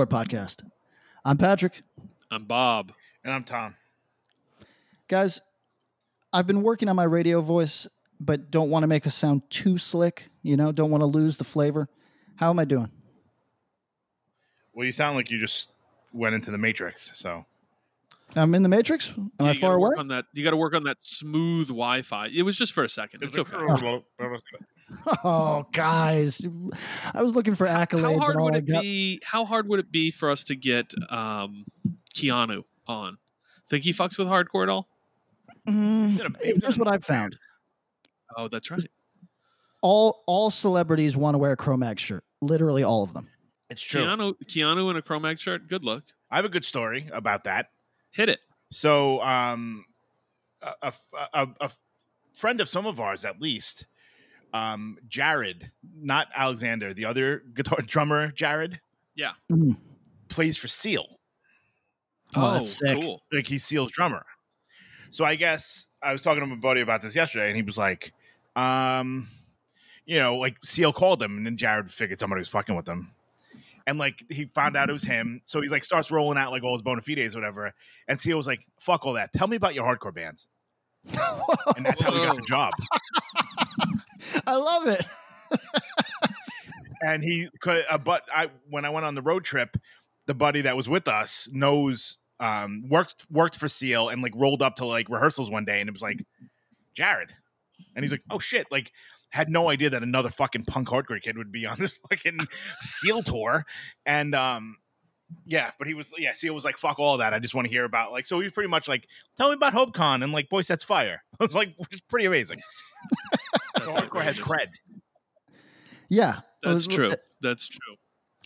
hardcore podcast. I'm Patrick. I'm Bob. And I'm Tom. Guys, I've been working on my radio voice, but don't want to make us sound too slick, you know, don't want to lose the flavor. How am I doing? Well, you sound like you just went into the Matrix. So I'm in the Matrix? Am Yeah, I far away? on that. You got to work on that smooth Wi-Fi. It was just for a second. It's okay. Oh, guys. I was looking for accolades. How hard would it got- be? How hard would it be for us to get um, Keanu on? Think he fucks with hardcore at all? Mm, He's in a- he's in here's what I've found. Oh, that's right. All all celebrities want to wear a Cro-Mags shirt. Literally all of them. It's true. Keanu, Keanu in a Cro-Mags shirt. Good look. I have a good story about that. Hit it. So, um, a, a, a, a friend of some of ours, at least, um, Jared, not Alexander, the other guitar drummer, Jared, Yeah. Mm. plays for Seal. Oh, that's sick. cool. Like he's Seal's drummer. So I guess I was talking to my buddy about this yesterday, and he was like, um, you know, like Seal called him, and then Jared figured somebody was fucking with him. And like he found out it was him, so he's like starts rolling out like all his bona fides, or whatever. And Seal was like, "Fuck all that. Tell me about your hardcore bands." And that's how he got the job. I love it. And he could, uh, but I when I went on the road trip, the buddy that was with us knows um worked worked for Seal and like rolled up to like rehearsals one day, and it was like Jared, and he's like, "Oh shit!" Like had no idea that another fucking punk hardcore kid would be on this fucking Seal tour, and um. Yeah, but he was yeah. Seal was like, "Fuck all that. I just want to hear about like." So he was pretty much like, "Tell me about HopeCon and like Boy Sets Fire." I was like, which is pretty amazing. That's so hardcore has cred. Yeah. That's Uh, true. That's true.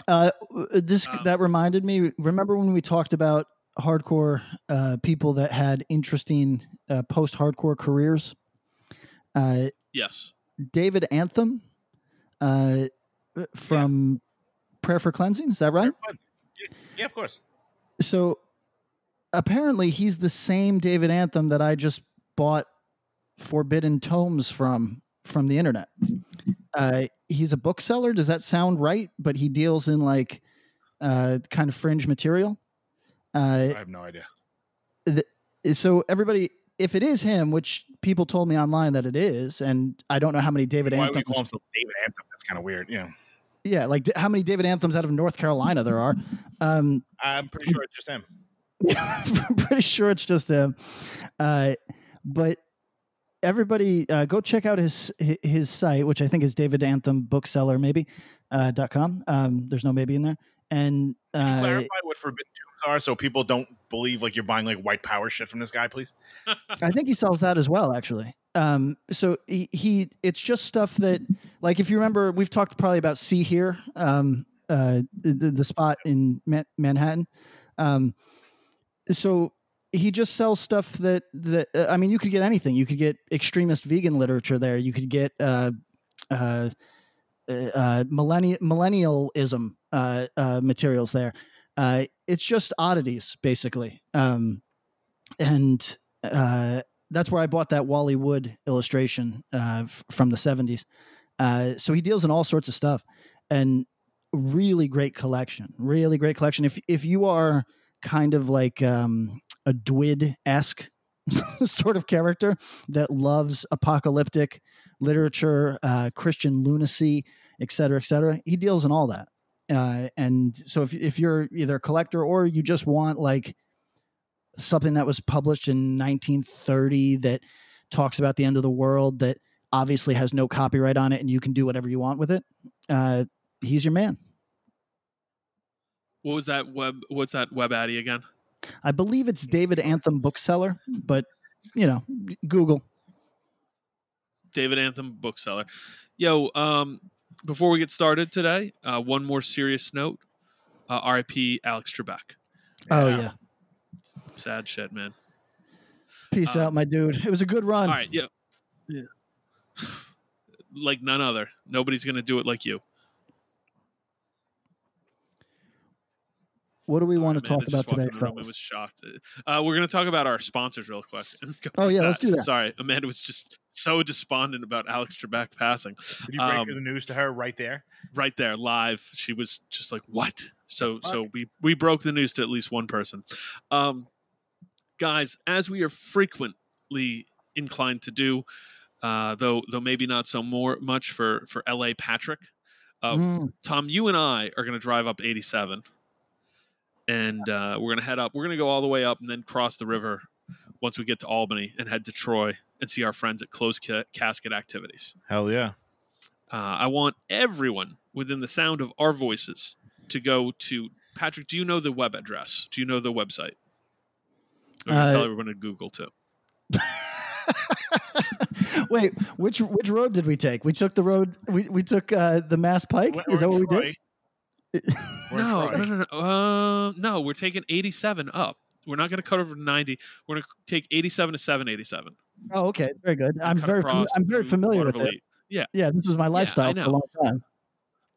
Uh, this Um, that reminded me. Remember when we talked about hardcore uh, people that had interesting uh, post-hardcore careers? Uh, Yes. David Anthem uh, from Prayer for Cleansing. Is that right? Yeah, of course. So apparently, he's the same David Anthem that I just bought forbidden tomes from from the internet. Uh, he's a bookseller. Does that sound right? But he deals in like uh, kind of fringe material. I Uh, have no idea. so everybody, if it is him, which people told me online that it is, and I don't know how many David Why would we Anthems. call David Anthem? That's kind of weird. Yeah, Yeah, like how many David Anthems out of North Carolina there are. Um, I'm pretty sure it's just him. I'm pretty sure it's just him. Uh, but everybody, uh, go check out his his site, which I think is David Anthem Bookseller, maybe uh, dot com. Um, there's no maybe in there. And Can you uh, clarify what forbidden tombs are so people don't believe like you're buying like white power shit from this guy, please? I think he sells that as well, actually. Um, so he, he, it's just stuff that, like, if you remember, we've talked probably about See Here, um, uh, the, the spot in Ma- Manhattan. Um, so he just sells stuff that that uh, I mean, you could get anything. You could get extremist vegan literature there. You could get uh, uh, uh, millennial millennialism uh, uh, materials there. Uh, it's just oddities, basically. Um, and uh, that's where I bought that Wally Wood illustration uh, f- from the 70s. Uh, so he deals in all sorts of stuff and really great collection. Really great collection. If if you are kind of like um, a Dwid esque sort of character that loves apocalyptic literature, uh, Christian lunacy, et cetera, et cetera, he deals in all that. Uh, and so if if you're either a collector or you just want like something that was published in 1930 that talks about the end of the world that obviously has no copyright on it and you can do whatever you want with it, uh, he's your man. What was that web? What's that web addy again? I believe it's David Anthem Bookseller, but you know, Google. David Anthem bookseller. Yo, um, before we get started today, uh, one more serious note. Uh, R.I.P. Alex Trebek. Oh Yeah. yeah. Sad shit, man. Peace Um, out, my dude. It was a good run. All right, yeah, yeah. like none other. Nobody's gonna do it like you. What do we Sorry, want to Amanda talk about today, in the room and fellas? was shocked. Uh, we're gonna talk about our sponsors real quick. Oh, with yeah, let's do that. Sorry, Amanda was just so despondent about Alex Trebek passing. Did you break Um, the news to her right there? right there live she was just like what so Fuck. so we we broke the news to at least one person um guys as we are frequently inclined to do uh though though maybe not so more much for for la patrick uh, Mm, tom you and i are going to drive up 87 and uh we're going to head up we're going to go all the way up and then cross the river once we get to albany and head to troy and see our friends at closed ca- casket activities Hell yeah. uh, I want everyone within the sound of our voices to go to Patrick. Do you know the web address? Do you know the website? I'm gonna Uh, tell everyone to Google too. Wait, which which road did we take? We took the road. We we took uh, the Mass Pike. We're- Is that what in we did? No, no, no, no. Uh, no, we're taking 87 up. We're not going to cut over to 90. We're going to take 87 to 787. Oh, okay, very good. I'm very across I'm very familiar with it. Eight. Yeah, this was my lifestyle for a long time.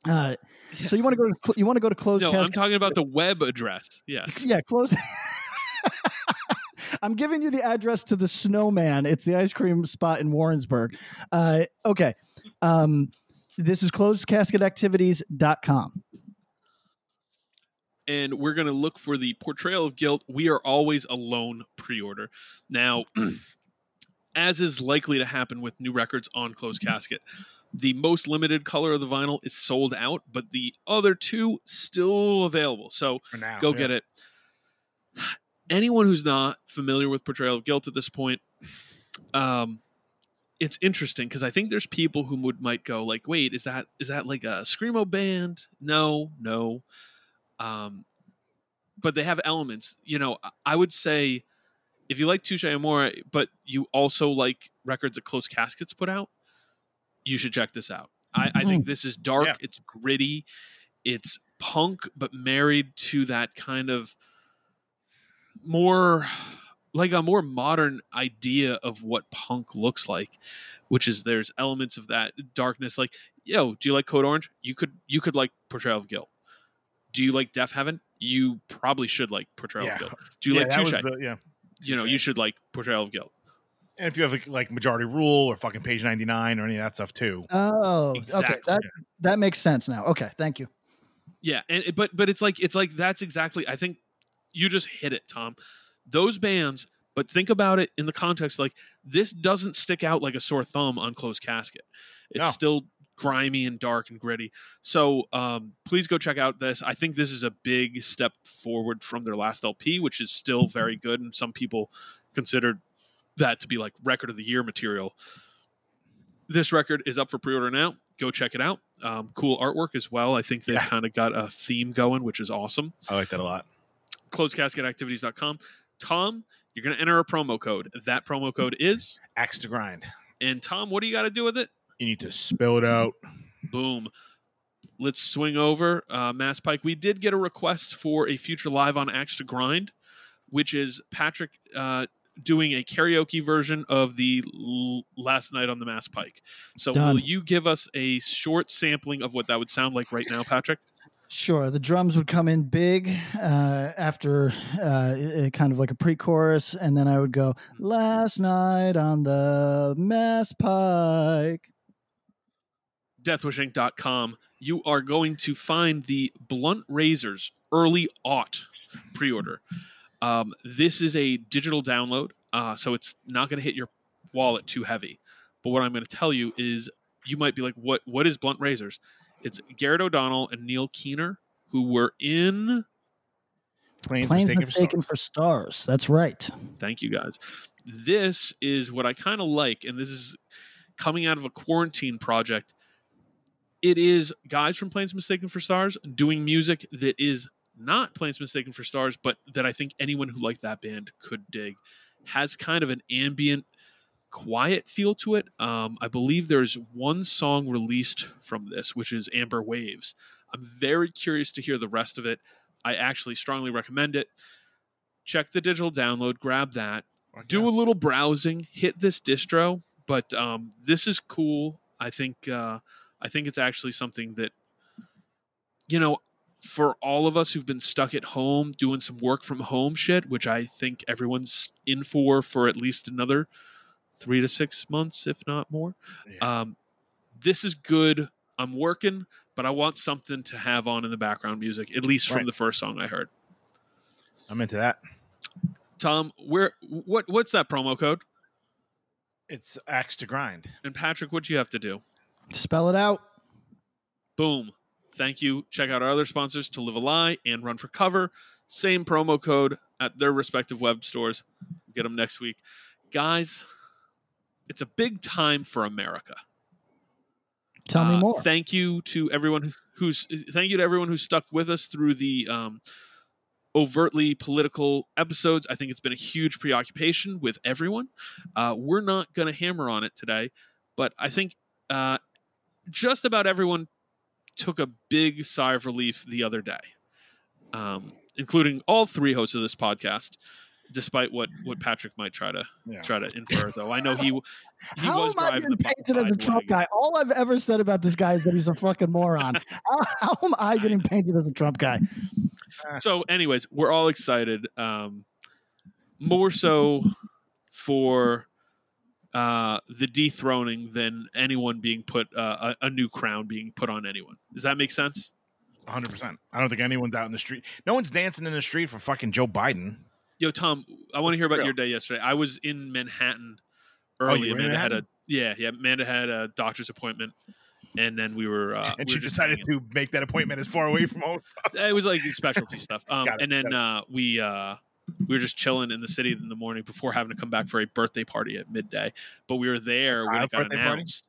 Uh, Yeah. So you want to go to cl- you want to go to closed No, I'm talking about the web address. Yes. yeah, close. I'm giving you the address to the Snowman. It's the ice cream spot in Warrensburg. Uh, okay. Um, this is closedcasketactivities.com. and we're going to look for the portrayal of guilt. We are always alone pre-order. Now as is likely to happen with new records on closed casket the most limited color of the vinyl is sold out but the other two still available. So now. go yeah. get it. Anyone who's not familiar with portrayal of guilt at this point um it's interesting because i think there's people who would might go like wait is that is that like a screamo band? No no um but they have elements. You know I- would say if you like touche amore but you also like records that close caskets put out you should check this out. I, I think this is dark Yeah. it's gritty it's punk but married to that kind of more like a more modern idea of what punk looks like which is there's elements of that darkness like yo do you like code orange? You could you could like portrayal of guilt do you like Deafheaven you probably should like portrayal Yeah. of guilt do you yeah, like that was touche the- yeah. you know you should like portrayal of guilt And if you have like, like majority rule or fucking page 99 or any of that stuff too. Oh, okay. Exactly. That that makes sense now. Okay, thank you. Yeah, and but but it's like it's like that's exactly. I think you just hit it, Tom. Those bands, but think about it in the context. Like this doesn't stick out like a sore thumb on closed casket. It's No. still grimy and dark and gritty. So um, please go check out this. I think this is a big step forward from their last LP, which is still very good, and some people considered that to be like record of the year material. This record is up for pre-order now. Go check it out. Um, cool artwork as well. I think they've Yeah. kind of got a theme going, which is awesome. I like that a lot. Closedcasketactivities.com. Tom, you're going to enter a promo code. That promo code is, Axe to grind. and Tom, what do you got to do with it? You need to spell it out. Boom. Let's swing over uh, Mass Pike. We did get a request for a future live on Axe to Grind, which is Patrick uh, doing a karaoke version of the l- Last Night on the Mass Pike. So, Done. will you give us a short sampling of what that would sound like right now, Patrick? Sure. The drums would come in big uh, after uh, it- kind of like a pre-chorus, and then I would go last night on the Mass Pike. deathwishinc.com, you are going to find the Blunt Razors early aught pre order. Um, this is a digital download, uh, so it's not going to hit your wallet too heavy. But what I'm going to tell you is you might be like, what, what is Blunt Razors? It's Gared O'Donnell and Neil Keener, who were in Planes, Planes mistaken, mistaken for for stars. That's right. Thank you guys. This is what I kind of like, and this is coming out of a quarantine project. It is guys from Planes Mistaken for Stars doing music that is not Planes Mistaken for Stars, but that I think anyone who liked that band could dig. Has kind of an ambient, quiet feel to it. Um, I believe there's one song released from this, which is Amber Waves. I'm very curious to hear the rest of it. I actually strongly recommend it. Check the digital download, grab that, stars. do a little browsing, hit this distro. But um, this is cool. I think uh, I think it's actually something that you know for all of us who've been stuck at home doing some work from home shit, which I think everyone's in for for at least another three to six months, if not more. Yeah. Um, this is good. I'm working, but I want something to have on in the background music, at least from the first song I heard. I'm into that. Tom, where what what's that promo code? It's axe to grind. And Patrick, what do you have to do? Spell it out. Boom. Thank you. Check out our other sponsors to live a lie and run for cover. Same promo code at their respective web stores. Get them next week. Guys, it's a big time for America. Tell me Uh, more. Thank you to everyone who's thank you to everyone who stuck with us through the um, overtly political episodes. I think it's been a huge preoccupation with everyone. Uh, we're not going to hammer on it today, but I think uh, just about everyone took a big sigh of relief the other day, um, including all three hosts of this podcast. Despite what what Patrick might try to Yeah. try to infer, though, I know he he How was am I driving the painted as a Trump wagon. guy? All I've ever said about this guy is that he's a fucking moron. how, how am I getting painted as a Trump guy? so anyways we're all excited um more so for uh the dethroning than anyone being put uh, a, a new crown being put on anyone does that make sense 100%. I don't think anyone's out in the street. No one's dancing in the street for fucking Joe Biden. yo tom i want to hear about real. your day yesterday i was in manhattan Oh, early in amanda had a Manhattan? yeah yeah amanda had a doctor's appointment and then we were uh and we she were decided to make that appointment as far away from home. it was like specialty stuff. Um, it, and then uh, we uh, we were just chilling in the city in the morning before having to come back for a birthday party at midday. But we were there when it got birthday party? announced.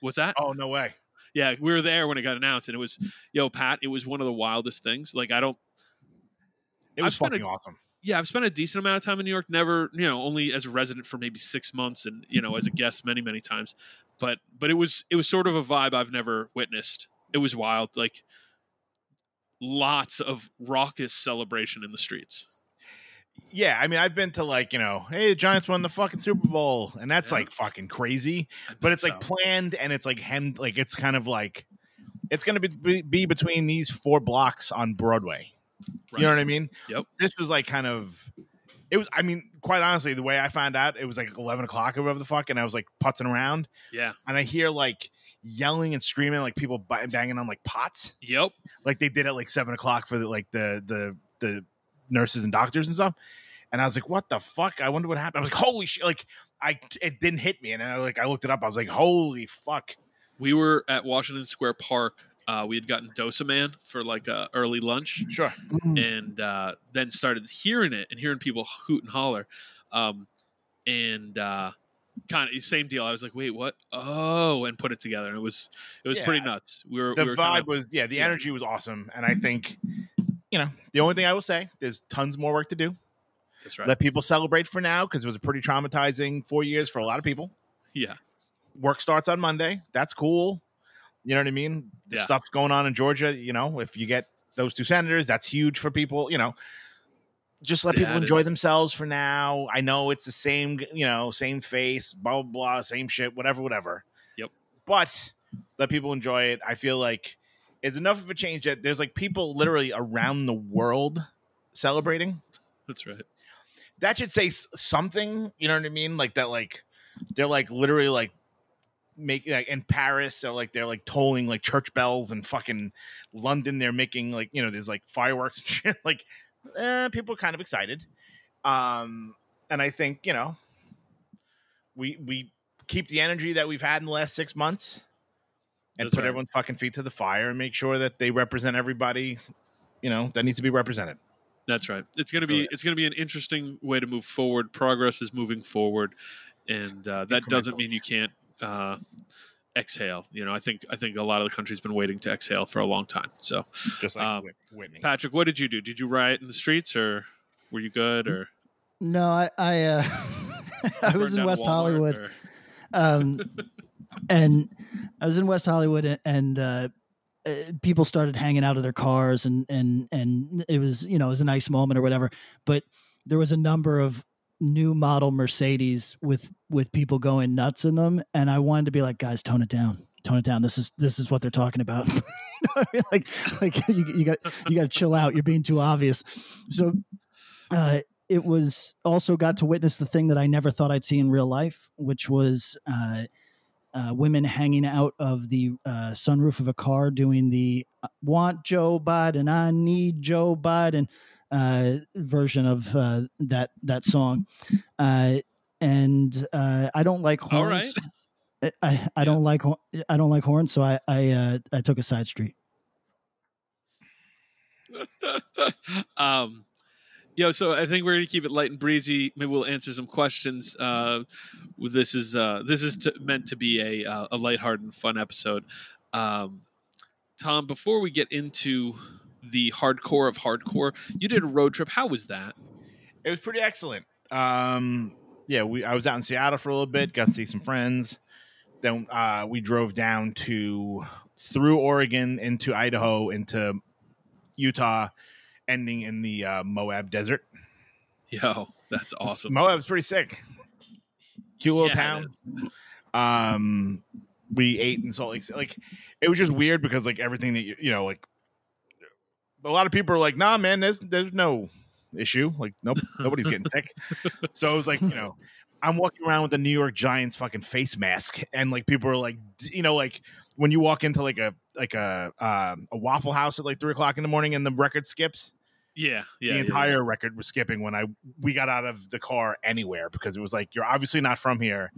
What's that? Oh, no way. Yeah, we were there when it got announced, and it was yo Pat. It was one of the wildest things. Like I don't. It was spent a- fucking awesome. Yeah, I've spent a decent amount of time in New York. Never, you know, only as a resident for maybe six months, and you know, as a guest many, many times. But but it was it was sort of a vibe I've never witnessed. It was wild. Like lots of raucous celebration in the streets. Yeah, I mean, I've been to like, you know, hey, the Giants won the fucking Super Bowl, and that's Yeah. like fucking crazy. But it's like planned, and it's like hemmed, like it's kind of like it's going to be, be be between these four blocks on Broadway. You know what I mean? Yep. This was like kind of. It was. I mean, quite honestly, the way I found out, it was like eleven o'clock or whatever the fuck, and I was like putzing around, Yeah. and I hear like yelling and screaming, like people banging on like pots, Yep. like they did at like seven o'clock for the like the the the nurses and doctors and stuff. And I was like, "What the fuck? I wonder what happened." I was like, "Holy shit!" Like I, it didn't hit me, and I like I looked it up. I was like, "Holy fuck!" We were at Washington Square Park. Uh, we had gotten Dosa Man for like a early lunch, Sure. Mm. and uh, then started hearing it and hearing people hoot and holler, um, and uh, kind of same deal. I was like, "Wait, what?" Oh, and put it together, and it was it was pretty nuts. We were the we were vibe kind of, was yeah the yeah. energy was awesome and i think you know the only thing i will say there's tons more work to do. That's right. let people celebrate for now because it was a pretty traumatizing four years for a lot of people. Yeah, work starts on monday. That's cool. You know what i mean? The Yeah. stuff's going on in georgia you know if you get those two senators that's huge for people you know. Just let Yeah, people enjoy is. themselves for now. I know it's the same you know same face blah blah blah same shit whatever whatever. Yep. but let people enjoy it. I feel like it's enough of a change that there's like people literally around the world celebrating. That's right. that should say something you know what i mean? Like that like they're like literally like making like in paris or like they're like tolling like church bells and fucking london they're making like you know there's like fireworks and shit. Like eh, people are kind of excited. Um and i think you know we we keep the energy that we've had in the last six months and That's put right. everyone's fucking feet to the fire and make sure that they represent everybody you know that needs to be represented That's right. It's gonna be So- it's gonna be an interesting way to move forward. Progress is moving forward, and uh, that doesn't mean you can't uh, exhale. You know, I think I think a lot of the country's been waiting to exhale for a long time. So, just like Um, Whitney. Patrick, what did you do? Did you riot in the streets, or were you good, or No, I I, uh, I was in West Walmart, Hollywood. or- um, and I was in West Hollywood, and uh, uh, people started hanging out of their cars, and and and it was you know it was a nice moment or whatever. But there was a number of new model Mercedes with with people going nuts in them, and I wanted to be like, guys, tone it down. Tone it down. This is this is what they're talking about. you know I mean? Like like you, you got you got to chill out. You're being too obvious. So uh, it was also got to witness the thing that I never thought I'd see in real life, which was uh, uh, women hanging out of the uh, sunroof of a car doing the "Want Joe Biden, I Need Joe Biden" uh, version of uh, that that song, uh, and uh, I don't like horns. All right. I, I, I don't like I don't like horns, so I I, uh, I took a side street. um, yo, so I think we're gonna keep it light and breezy. Maybe we'll answer some questions. Uh, this is uh, this is to, meant to be a uh, a lighthearted and fun episode. Um, Tom, before we get into the hardcore of hardcore, you did a road trip. How was that? It was pretty excellent. Um, yeah, we I was out in Seattle for a little bit, got to see some friends. Then uh, we drove down to through Oregon into Idaho into Utah, ending in the uh, Moab Desert. Yo, that's awesome. Moab's pretty sick. Cute little Yeah, town. Um, we ate in Salt Lake. City. Like, it was just weird because like everything that you, you know, like a lot of people are like, "Nah, man, there's there's no issue. Like, nope, nobody's getting sick." So it was like, you know, I'm walking around with the New York Giants fucking face mask, and like people are like, you know, like when you walk into like a like a um, a Waffle House at like three o'clock in the morning and the record skips Yeah, yeah. the yeah, entire record was skipping when I we got out of the car anywhere because it was like you're obviously not from here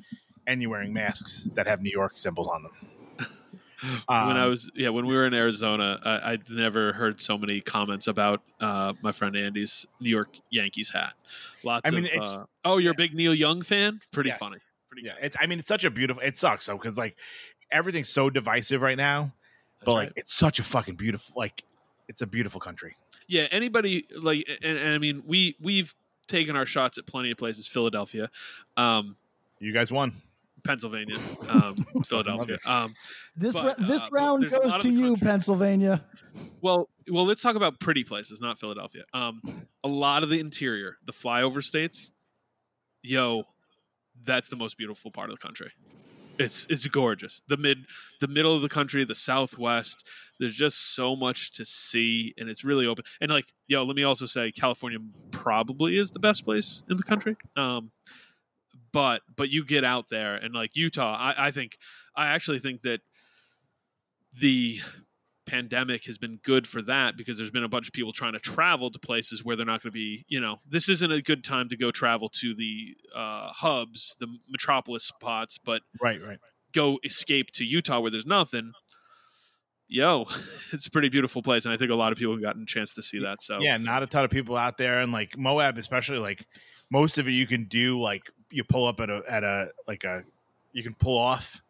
and you're wearing masks that have New York symbols on them. yeah. when I Um, was yeah when we were in Arizona, I, I'd never heard so many comments about uh, my friend Andy's New York Yankees hat. Lots I mean, of it's- uh, oh, you're a big Neil Young fan. Pretty Yeah. funny. Pretty yeah, it's I mean it's such a beautiful. It sucks though because like everything's so divisive right now, That's but right. like it's such a fucking beautiful like it's a beautiful country. Yeah anybody like and, and i mean we we've taken our shots at plenty of places. Philadelphia um You guys won. pennsylvania um philadelphia um This But, ra- this uh, round there's goes to you, country- Pennsylvania. well well let's talk about pretty places not philadelphia. Um a lot of the interior the flyover states yo that's the most beautiful part of the country it's it's gorgeous. The mid the middle of the country the southwest there's just so much to see and it's really open. And like yo let me also say california probably is the best place in the country. Um but but you get out there and like utah i, I think i actually think that the pandemic has been good for that because there's been a bunch of people trying to travel to places where they're not going to be you know this isn't a good time to go travel to the uh, hubs the metropolis spots but Right, right. go escape to utah where there's nothing yo it's a pretty beautiful place and i think a lot of people have gotten a chance to see that so Yeah, not a ton of people out there, and like Moab, especially like most of it, you can do like you pull up at a at a like a you can pull off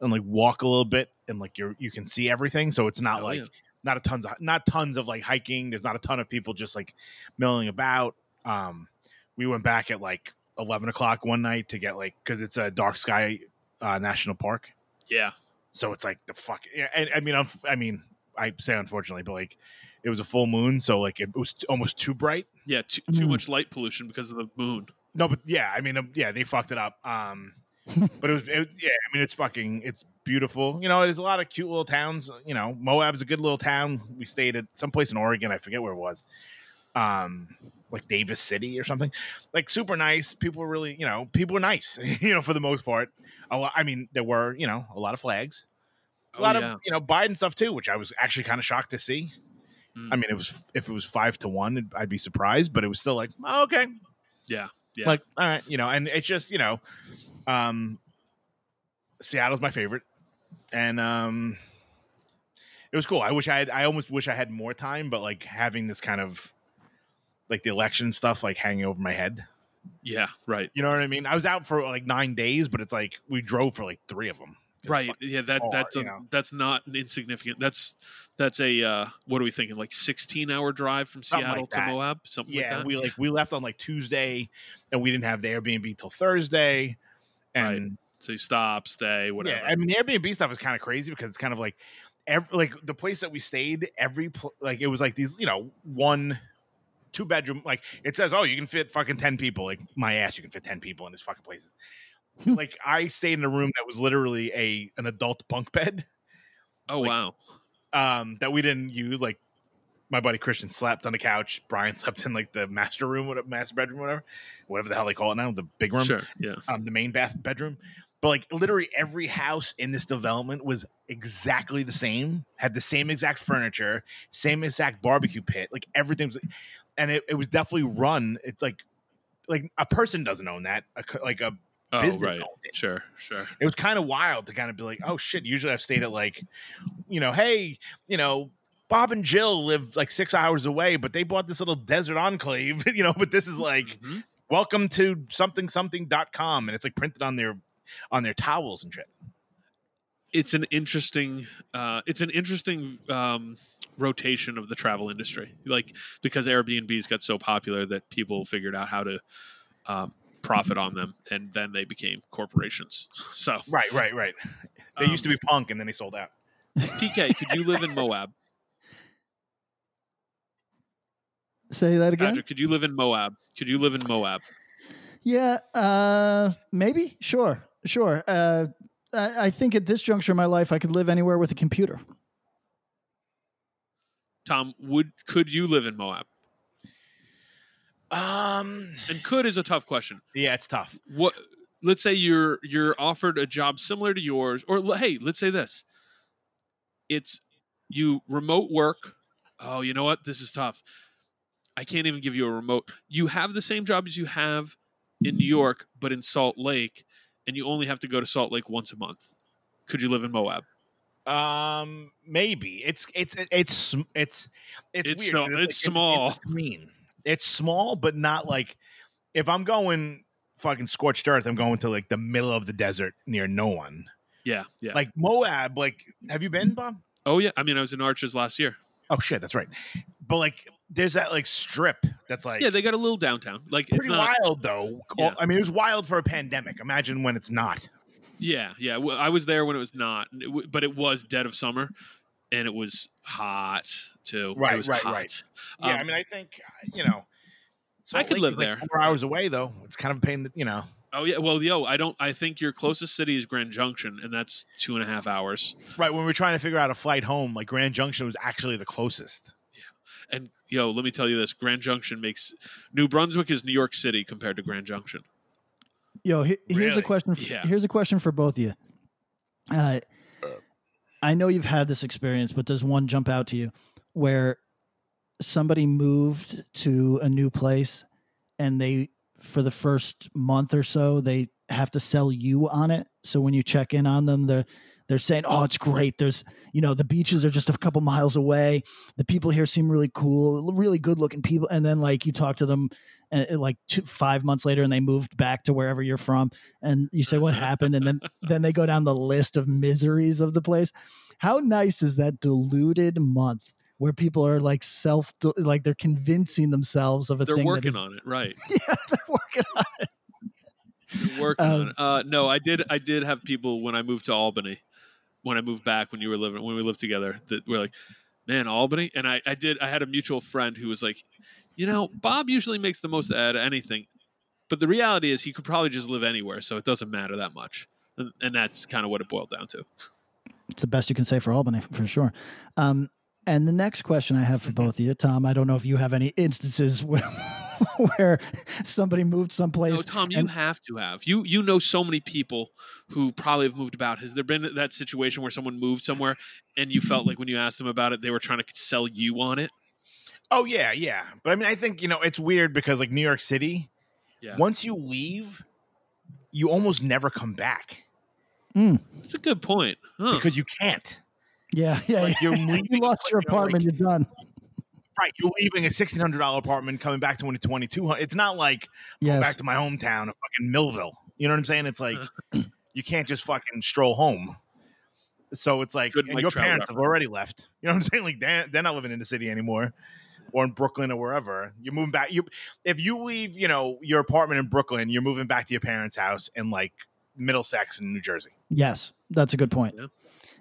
and like walk a little bit, and like you're you can see everything. So it's not Oh, like yeah. not a tons of not tons of like hiking. There's not a ton of people just like milling about. Um, we went back at like eleven o'clock one night to get like because it's a dark sky uh, national park. yeah So it's like the fuck. Yeah, and I mean, I'm, I mean, I say unfortunately, but like it was a full moon, so like it was t- almost too bright. yeah too, too Mm. much light pollution because of the moon No, but yeah, I mean, um, yeah, they fucked it up. Um, but it was, it, yeah, I mean, it's fucking, it's beautiful. You know, there's a lot of cute little towns. You know, Moab's a good little town. We stayed at someplace in Oregon. I forget where it was. Um, like Davis City or something. Like super nice. People were really, you know, people were nice. you know, for the most part. A lot, I mean, there were, you know, a lot of flags. A Oh, lot yeah. of you know Biden stuff too, which I was actually kind of shocked to see. Mm. I mean, it was if it was five to one, I'd be surprised, but it was still like oh, okay, yeah yeah like all right, you know. And it's just you know, um, Seattle's my favorite, and um, it was cool. I wish I had. I almost wish I had more time, but like having this kind of like the election stuff like hanging over my head. Yeah, right. You know what I mean? I was out for like nine days, but it's like we drove for like three of them. Right. Yeah, that far, that's a, you know. that's not an insignificant. That's that's a uh what are we thinking? Like 16 hour drive from Something like Seattle to that. Moab, something Yeah, like that. we like we left on like Tuesday, and we didn't have the Airbnb till Thursday, Right. and so you stop, stay, whatever. yeah, I mean the Airbnb stuff is kind of crazy because it's kind of like every like the place that we stayed, every pl- like it was like these you know one. Two bedroom, like it says, oh, you can fit fucking ten people. Like my ass, you can fit ten people in this fucking place. like I stayed in a room that was literally a an adult bunk bed, oh like- wow. um, that we didn't use. Like my buddy Christian slept on the couch. Brian slept in like the master room, whatever, master bedroom, whatever, whatever the hell they call it now, the big room, Sure. Yeah. um, the main bath bedroom. But like literally every house in this development was exactly the same, had the same exact furniture, same exact barbecue pit, like everything was, and it, it was definitely run. It's like like a person doesn't own that, a, like a Oh business right. owned it. Sure. Sure. it was kind of wild to kind of be like, oh shit. Usually I've stayed at like, you know, hey, you know, Bob and Jill live like six hours away, but they bought this little desert enclave, you know. But this is like, Mhm. welcome to something something.com, and it's like printed on their on their towels and shit. It's an interesting. Uh, it's an interesting um, rotation of the travel industry. Like because Airbnbs got so popular that people figured out how to um, profit on them, and then they became corporations. So Right, right, right. They used to um, be punk, and then they sold out. PK, could you live in Moab? Say that again. Patrick, could you live in Moab? Could you live in Moab? Yeah, uh, maybe. Sure, sure. Uh, I, I think at this juncture in my life, I could live anywhere with a computer. Tom, would could you live in Moab? Um, And could is a tough question. yeah, it's tough. What? Let's say you're you're offered a job similar to yours, or hey, let's say this. It's you remote work. Oh, you know what? This is tough. I can't even give you a remote. You have the same job as you have in New York, but in Salt Lake, and you only have to go to Salt Lake once a month. Could you live in Moab? Um, maybe it's it's it's it's it's It's weird. no- 'cause it's like, small. It's mean. It's small, but not like if I'm going fucking scorched earth, I'm going to like the middle of the desert near no one. Yeah, yeah. Like Moab. Like, have you been, Bob? oh yeah. I mean, I was in Arches last year. Oh shit, that's right. But like, there's that like strip that's like Yeah, they got a little downtown. Like it's pretty not. wild though. Yeah. I mean, it was wild for a pandemic. Imagine when it's not. Yeah, yeah. Well, I was there when it was not, and it w- but it was dead of summer, and it was hot too. Right, it was right, hot. right. Yeah, I Um, mean, I think you know. I could Lake live is, like, there. Four hours away though. It's kind of a pain. That, you know. Oh yeah. Well, yo, I don't. I think your closest city is Grand Junction, and that's two and a half hours. Right when we were trying to figure out a flight home, like Grand Junction was actually the closest. Yeah, and yo, let me tell you this: Grand Junction makes New Brunswick is New York City compared to Grand Junction. Yo, he- here's a question. For, Yeah. Here's a question for both of you. Uh, I know you've had this experience, but does one jump out to you where somebody moved to a new place and they, for the first month or so, they have to sell you on it. So when you check in on them, they're they're saying, "Oh, it's great. There's, you know, the beaches are just a couple miles away. The people here seem really cool, really good-looking people." And then like you talk to them uh, like two, five months later and they moved back to wherever you're from and you say what happened and then then they go down the list of miseries of the place how nice is that diluted month where people are like self like they're convincing themselves of a They're thing that working is- on it, right? yeah they're working on it They're working Um, on it. Uh, no, I did. I did have people when I moved to Albany, when I moved back when you were living when we lived together that were like, "Man, Albany." And I, I did. I had a mutual friend who was like, "You know, Bob usually makes the most out of anything, but the reality is he could probably just live anywhere, so it doesn't matter that much." And, and that's kind of what it boiled down to. it's the best you can say for albany for sure um and the next question i have for mm-hmm. both of you tom i don't know if you have any instances where where somebody moved someplace No, Tom, you have to have you. You know so many people who probably have moved about. Has there been that situation where someone moved somewhere and you felt like when you asked them about it, they were trying to sell you on it? Oh yeah, yeah. But I mean, I think you know it's weird because like New York City, Yeah. once you leave, you almost never come back hmm. That's a good point. Huh. because you can't. Yeah yeah, Like, you're you leaving, lost your you know, like- apartment you're done right. You're leaving a sixteen hundred dollar apartment, coming back to one twenty two. It's not like going back to my hometown of fucking Millville. You know what I'm saying? It's like you can't just fucking stroll home. So it's like, Good and Mike your Trout parents have already left. You know what I'm saying? Like they're, they're not living in the city anymore, or in Brooklyn or wherever. You're moving back. You if you leave, you know, your apartment in Brooklyn, you're moving back to your parents' house in like Middlesex in New Jersey. Yes, that's a good point. Yeah.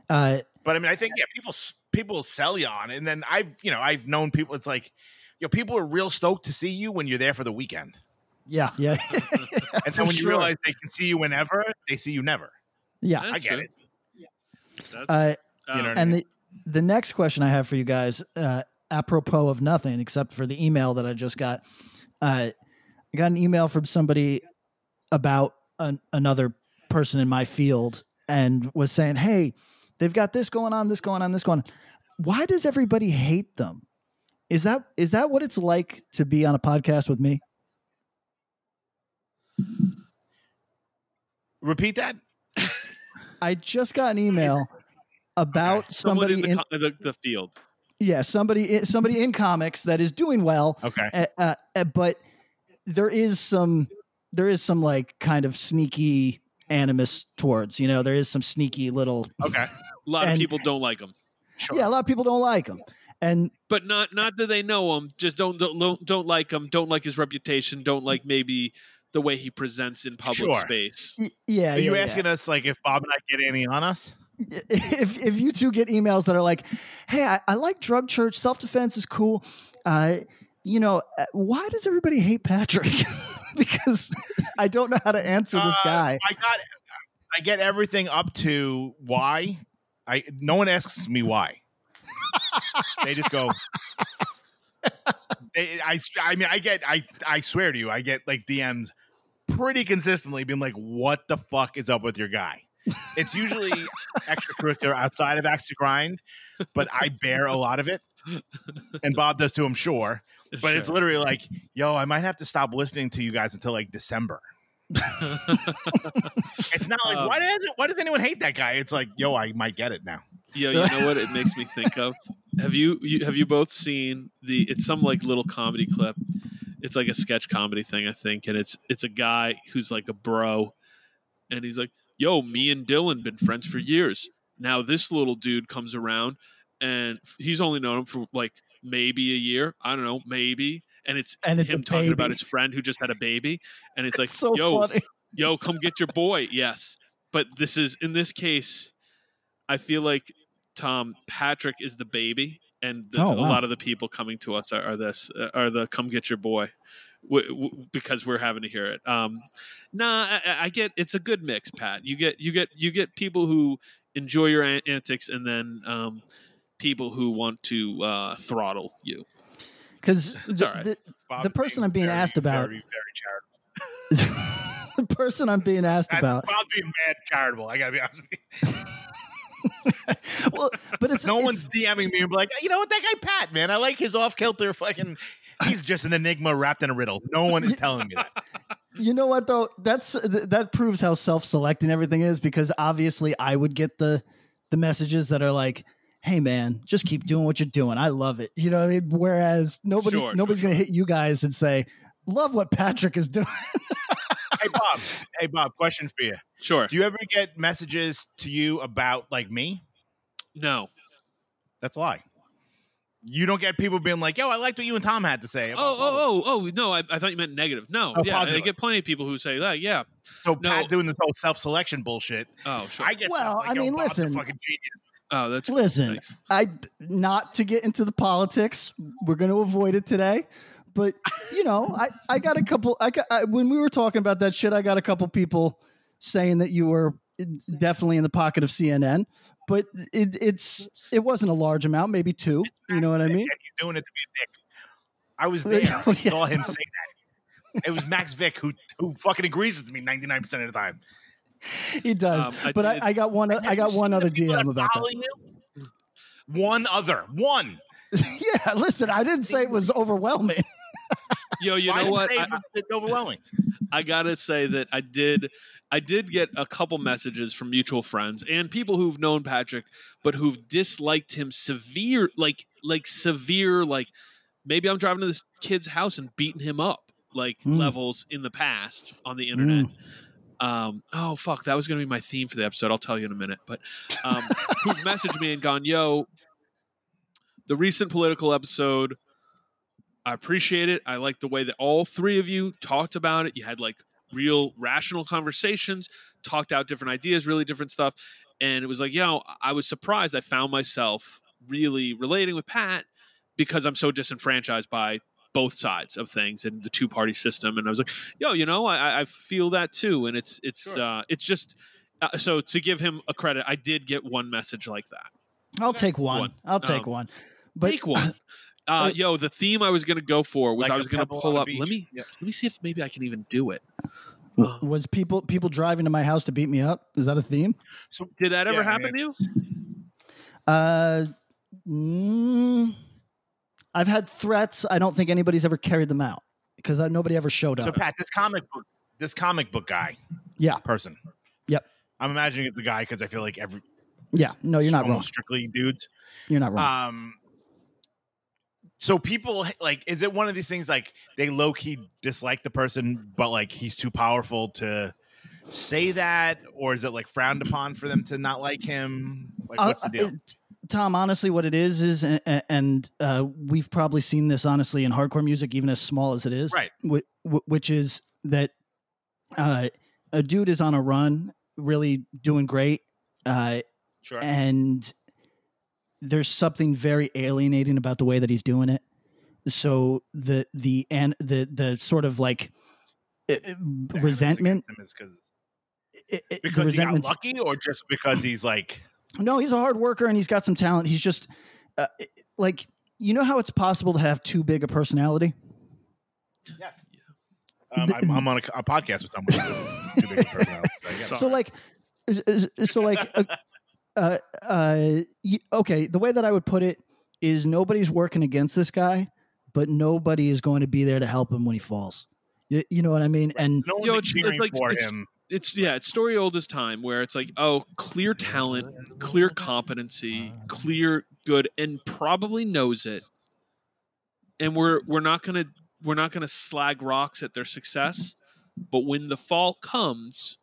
Uh, But I mean, I think yeah, people s- people sell you on, it. and then I've you know I've known people. It's like, you know, people are real stoked to see you when you're there for the weekend, yeah, yeah, and For then when you realize they can see you whenever, they see you never. yeah. That's I get true. it. That's, Uh, You know what I and mean? the the next question I have for you guys, uh, apropos of nothing except for the email that I just got, uh, I got an email from somebody about an, another person in my field and was saying, "Hey, they've got this going on, this going on, this going on. Why does everybody hate them? Is that is that what it's like to be on a podcast with me?" Repeat that. I just got an email about someone somebody in the, in, the the field. yeah somebody somebody in comics that is doing well Okay. uh, uh, uh, but there is some there is some like kind of sneaky animus towards you know there is some sneaky little Okay. A lot And- of people don't like him, Sure. yeah a lot of people don't like him and but not not that they know him. Just don't don't don't, don't like him. Don't like his reputation. Don't like maybe the way he presents in public Sure. space. y- yeah Are you yeah, asking us like if Bob and I get any on us? if if you two get emails that are like hey i, I like drug church self-defense is cool uh you know uh, why does everybody hate patrick because i don't know how to answer this Uh, guy I got. I get everything up to why. I no one asks me why. they just go. They, I I mean I get I I swear to you I get like DMs pretty consistently being like what the fuck is up with your guy. It's usually extracurricular outside of Axe to Grind, but I bear a lot of it, and Bob does too. I'm sure. But it's literally like, yo, I might have to stop listening to you guys until like December. It's not like Um, why does why does anyone hate that guy? It's like, yo, I might get it now. Yo, you know what it makes me think of? Have you, you have you both seen the? It's some like little comedy clip. It's like a sketch comedy thing, I think, and it's it's a guy who's like a bro, and he's like, "Yo, me and Dylan been friends for years. Now this little dude comes around, and he's only known him for like maybe a year. I don't know, maybe." And it's And it's him talking about his friend who just had a baby, and it's like, so "Yo, funny yo, come get your boy. Yes. But this is in this case, I feel like Tom Patrick is the baby, and the, Oh, a lot of the people coming to us are, are this uh, are the come get your boy. W- w- because we're having to hear it. Um, nah, I, I- get it's a good mix, Pat. You get you get you get people who enjoy your an- antics, and then um, people who want to uh, throttle you. because It's all right. Bob The is person I'm being asked about- very, very charitable. the person I'm being asked That's about. Bob being mad charitable. I gotta be honest. With you. well, but it's no it's- one's DMing me and be like, you know what, that guy Pat, man, I like his off kilter fucking. He's just an enigma wrapped in a riddle. No one is telling me that. You know what though? That's th- that proves how self-selecting everything is because obviously I would get the the messages that are like, "Hey man, just keep doing what you're doing. I love it." You know what I mean? Whereas nobody Sure, sure, nobody's going to hit you guys and say, "Love what Patrick is doing." hey Bob, hey Bob, question for you. Sure. Do you ever get messages to you about like me? No. That's a lie. You don't get people being like, "Yo, I liked what you and Tom had to say." Oh, about blah, blah, oh, oh, oh, no! I, I thought you meant negative. No, Oh, yeah, I get plenty of people who say that. Yeah. So No. Pat doing this whole self-selection bullshit. Oh, sure. I get Well, like, I mean, Bob's a listen. fucking genius. Oh, that's Listen, Thanks. I not to get into the politics. We're going to avoid it today. But you know, I I got a couple. I got I, when we were talking about that shit. I got a couple people saying that you were definitely in the pocket of CNN. But it, it's it wasn't a large amount, maybe two. You know what I mean? He's doing it to be a dick. I was there. I saw him say that. It was Max Vick who who fucking agrees with me ninety nine percent of the time. He does. Um, I but did- I, I got one. I Have got one seen the other people DM about follow that. you? One other, one. yeah, listen, I didn't say it was overwhelming. Yo, you Why know what? I, it's- it's overwhelming. I gotta say that I did, I did get a couple messages from mutual friends and people who've known Patrick, but who've disliked him severe, like like severe, like maybe I'm driving to this kid's house and beating him up like Mm. levels in the past on the internet. Um, oh fuck, that was gonna be my theme for the episode. I'll tell you in a minute. But um, who've messaged me and gone, "Yo, the recent political episode, I appreciate it. I like the way that all three of you talked about it. You had like real rational conversations, talked out different ideas, really different stuff, and it was like, yo, I was surprised. I found myself really relating with Pat because I'm so disenfranchised by both sides of things and the two party system. And I was like, yo, you know, I, I feel that too. And it's it's Sure. uh, it's just uh, so to give him a credit, I did get one message like that. I'll take one. One. I'll take Um, one. But Take one. Uh, yo, the theme I was gonna go for was Like I a was gonna pull up. Let me Yep. let me see if maybe I can even do it. Uh, was people people driving to my house to beat me up? Is that a theme? So did that ever Yeah, I happen to you? Uh, mm, I've had threats. I don't think anybody's ever carried them out because nobody ever showed up. so. Pat, this comic book, this comic book guy, Yeah. person. Yep. I'm imagining it's the guy because I feel like every yeah, no, you're not wrong. strictly dudes. You're not wrong. Um. So people like, is it one of these things like they low key dislike the person, but like he's too powerful to say that, or is it like frowned upon for them to not like him? Like, what's the Uh, deal? uh, Tom, honestly, what it is is, and, and uh, we've probably seen this honestly in hardcore music, even as small as it is, Right. whi- whi- which is that uh, a dude is on a run, really doing great, uh, Sure. and there's something very alienating about the way that he's doing it. So the the and the the sort of like resentment, animus against him is 'cause- it- it- because he got lucky, or just because he's like, No, he's a hard worker and he's got some talent. He's just uh, like you know how it's possible to have too big a personality. yes. Um, I'm, I'm on a, a podcast with someone. too big a personality, so I get it. So like, is- is- so like, uh, uh, uh, okay. The way that I would put it is nobody's working against this guy, but nobody is going to be there to help him when he falls. You, you know what I mean? And no one's Yo, like it's- it's cheering like- for it's- him. It's yeah, it's story old as time where it's like, oh, clear talent, clear competency, clear good, and probably knows it. And we're we're not gonna we're not gonna slag rocks at their success, but when the fall comes,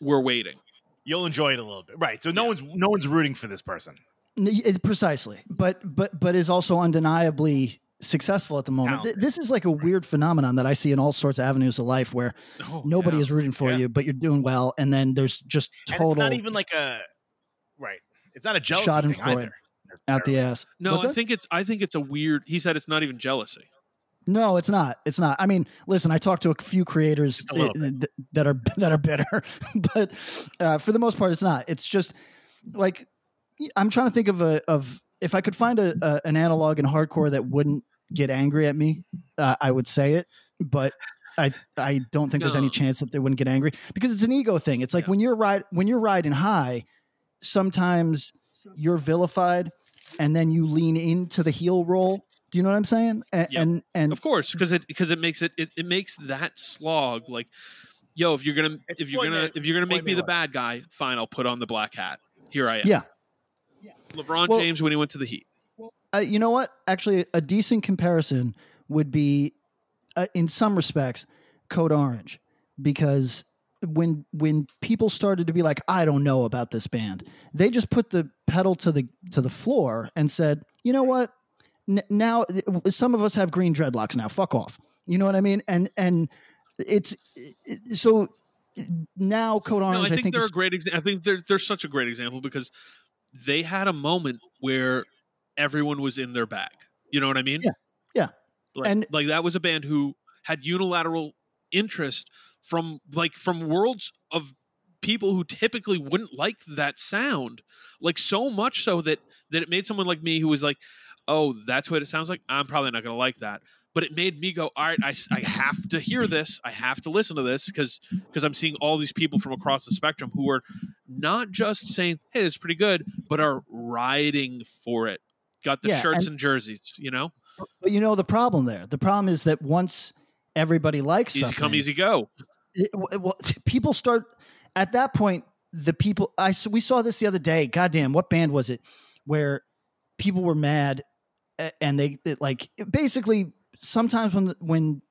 we're waiting. You'll enjoy it a little bit, right? So no one's no one's rooting for this person. N- It's precisely, but but but is also undeniably successful at the moment. Th- This is like a weird phenomenon that I see in all sorts of avenues of life where Oh, nobody yeah. is rooting for Yeah. you, but you're doing well, and then there's just And total it's not even like a right. It's not a jealousy Shot in thing Freud. either. out the ass. No, What's I that? think it's I think it's a weird. He said it's not even jealousy. No, it's not. It's not. I mean, listen, I talked to a few creators a little uh, th- that are that are bitter, but uh, for the most part, it's not. It's just like I'm trying to think of a of if I could find a, a an analog in hardcore that wouldn't get angry at me, uh, I would say it. But I I don't think there's any chance that they wouldn't get angry because it's an ego thing. It's like Yeah. when you're ride when you're riding high, sometimes you're vilified, and then you lean into the heel role. Do you know what I'm saying? And Yep. and, and Of course, because it because it makes it, it it makes that slog like, yo, if you're gonna It's if you're gonna May- if you're gonna make me the Mayweather. bad guy, fine, I'll put on the black hat. Here I am. Yeah. LeBron Well- James when he went to the Heat. Uh, you know what? Actually, a decent comparison would be, uh, in some respects, Code Orange, because when when people started to be like, I don't know about this band, they just put the pedal to the to the floor and said, you know what? N- now some of us have green dreadlocks now. Fuck off. You know what I mean? And and it's so now Code No, Orange. I think, they're is- a great example. I think they're they're such a great example because they had a moment where everyone was in their bag. You know what I mean? Yeah. Yeah. Like, And- like that was a band who had unilateral interest from like from worlds of people who typically wouldn't like that sound like so much so that that it made someone like me who was like oh that's what it sounds like i'm probably not going to like that but it made me go all right i, I have to hear this i have to listen to this because because i'm seeing all these people from across the spectrum who are not just saying hey it's pretty good but are riding for it got the Yeah, shirts and- and jerseys you know But you know the problem there. The problem is that once everybody likes easy come easy go eh, it- eh, well, people start at that point. The people I we saw this the other day. Goddamn, what band was it? Where people were mad and they it, like basically sometimes when when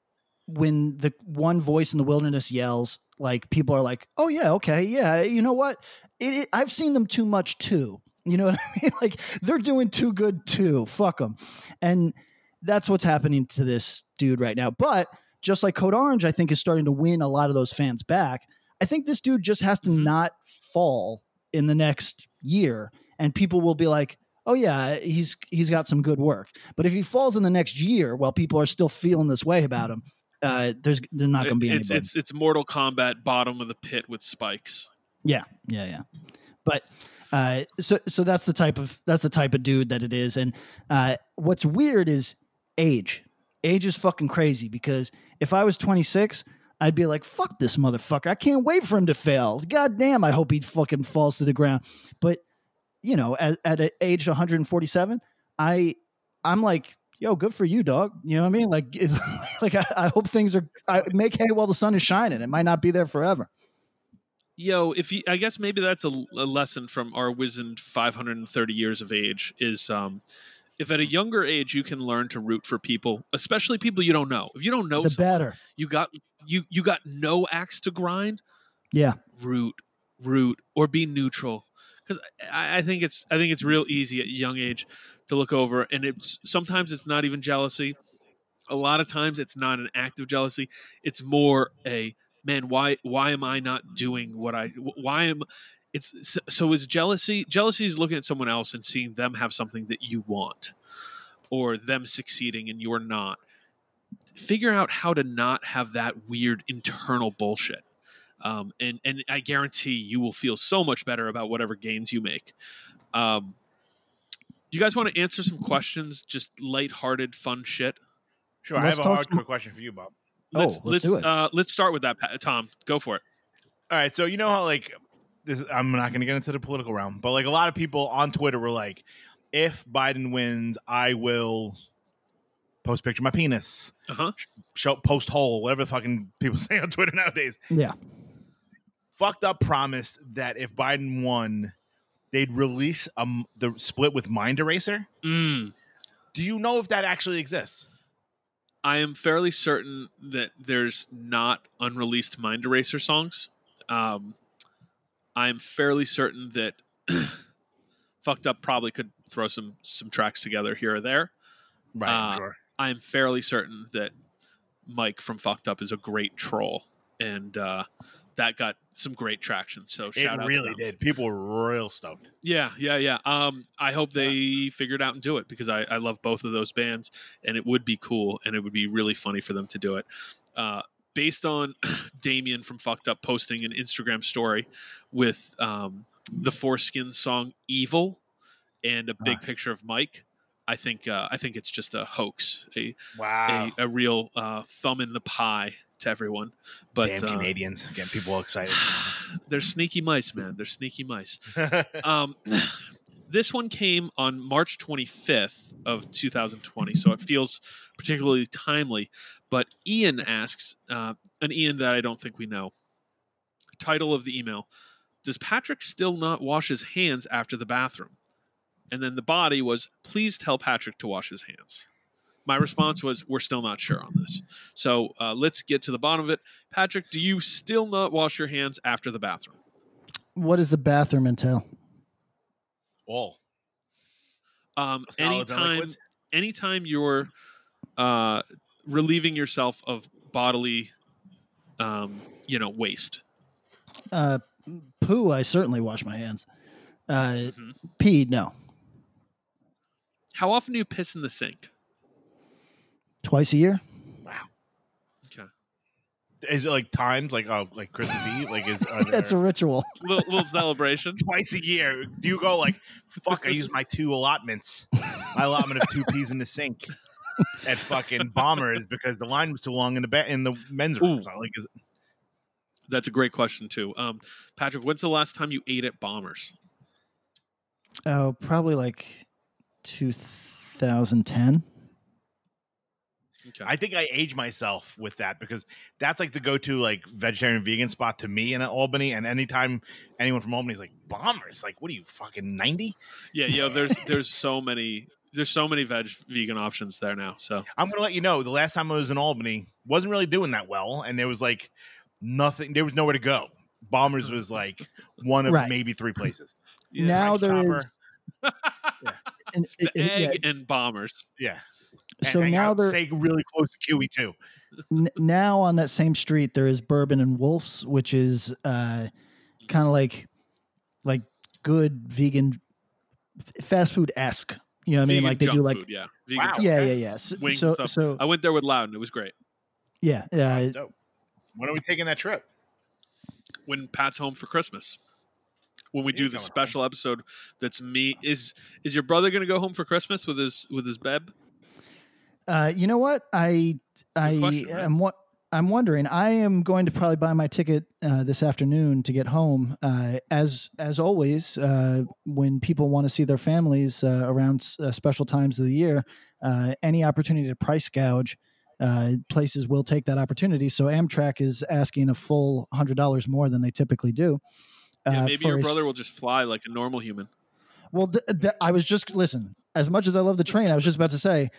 when the one voice in the wilderness yells, like people are like, "Oh yeah, okay, yeah, you know what? It, it, I've seen them too much too." You know what I mean? Like they're doing too good too. Fuck them, and that's what's happening to this dude right now. But just like Code Orange, I think is starting to win a lot of those fans back. I think this dude just has to Mhm. not fall in the next year, and people will be like, "Oh yeah, he's he's got some good work." But if he falls in the next year, while people are still feeling this way about him, uh, there's there's not going to be it's anybody. it's it's Mortal Kombat bottom of the pit with spikes. Yeah, yeah, yeah. But uh, so so that's the type of that's the type of dude that it is. And uh, what's weird is age. Age is fucking crazy because if I was 26, I'd be like, "Fuck this motherfucker! I can't wait for him to fail. God damn! I hope he fucking falls to the ground." But you know, at, at age 147, I I'm like. Yo, good for you, dog. You know what I mean? Like, like I, I hope things are. I make hay while the sun is shining. It might not be there forever. Yo, if you, I guess maybe that's a, a lesson from our wizened 530 years of age is, um, if at a younger age you can learn to root for people, especially people you don't know. If you don't know, The better. you got you you got no axe to grind. Yeah. root, root, or be neutral. Because I, I think it's I think it's real easy at a young age to look over, and it's sometimes it's not even jealousy. A lot of times it's not an act of jealousy. It's more a man. Why why am I not doing what I? Why am it's so- so is jealousy jealousy is looking at someone else and seeing them have something that you want or them succeeding and you're not figure out how to not have that weird internal bullshit um, and and I guarantee you will feel so much better about whatever gains you make. Um, you guys want to answer some questions? Just lighthearted, fun shit. Sure, I Let's have a talk hardcore some- question for you, Bob. Oh, Let's let's do it. Uh, let's start with that, Tom. Go for it. All right, so you know how like this I'm not going to get into the political realm, but like a lot of people on Twitter were like if Biden wins, I will post picture my penis, Uh huh. show post hole, whatever the fucking people say on Twitter nowadays. Yeah. Fucked up promised that if Biden won, they'd release um the split with Mind Eraser. Mm. Do you know if that actually exists? I am fairly certain that there's not unreleased Mind Eraser songs. Um, I'm fairly certain that Fucked Up probably could throw some some tracks together here or there. Right, I'm Uh, sure. I'm fairly certain that Mike from Fucked Up is a great troll, and uh, that got some great traction. So It shout out really to them. did. People were real stoked. Yeah, yeah, yeah. Um, I hope they figure it out and do it because I, I love both of those bands, and it would be cool and it would be really funny for them to do it. Uh, based on Damian from Fucked Up posting an Instagram story with um, the Foreskin song "Evil" and a big Ah. picture of Mike. I think uh, I think it's just a hoax, a Wow. a, a real uh, thumb in the pie to everyone. But Damn uh, Canadians getting people excited. they're sneaky mice, man. They're sneaky mice. Um, this one came on March 25th of 2020, so it feels particularly timely. But Ian asks, uh, an Ian that I don't think we know. Title of the email: Does Patrick still not wash his hands after the bathroom? And then the body was, please tell Patrick to wash his hands. My response was, we're still not sure on this. So uh, let's get to the bottom of it. Patrick, do you still not wash your hands after the bathroom? What does the bathroom entail? all. Um, Solids and anytime, anytime you're uh, relieving yourself of bodily, um, you know, waste. Uh, poo, I certainly wash my hands. Uh, Mhm. pee, no. How often do you piss in the sink? Twice a year? Wow. Okay, Is it like times like oh like Christmas Eve? Like is It's a ritual. little, little celebration. twice a year? Do you go like fuck? I use my two allotments, my allotment of two peas in the sink at fucking Bombers because the line was too long in the ba- in the men's room. So, like, is, That's a great question too. Um, Patrick, when's the last time you ate at Bombers? Oh, probably like 2010. Okay. I think I age myself with that because that's like the go-to like vegetarian vegan spot to me in Albany. And anytime anyone from Albany is like Bombers, like what are you fucking ninety? yeah, yeah. There's there's so many There's so many veg vegan options there now. So I'm gonna let you know. The last time I was in Albany, wasn't really doing that well, and there was like nothing. There was nowhere to go. Bombers was like one of Right. maybe three places. yeah, now Price there Chopper. is. and the it- it- yeah, egg and bombers. Yeah. So hang now out, they're stay really close to QE two. n- now on that same street there is Berben and Wolff's, which is uh, kind of like like good vegan fast food esque. You know what I mean? Vegan Like they do like food, yeah. Vegan Wow. junk yeah, yeah, yeah. So, Wings so, and stuff. so I went there with Loudon. It was great. yeah, yeah. Dope. When are we taking that trip? When Pat's home for Christmas. When we He do the going special episode that's me is is your brother going to go home for Christmas with his with his beb? Uh, you know what? I I question, right? am what I'm wondering. I am going to probably buy my ticket uh, this afternoon to get home. Uh, as as always, uh, when people want to see their families uh, around uh, special times of the year, uh, any opportunity to price gouge. Uh, places will take that opportunity. So Amtrak is asking a full hundred dollars more than they typically do. Yeah, maybe your a brother will just fly like a normal human. Well, th- th- I was just listen. As much as I love the train, I was just about to say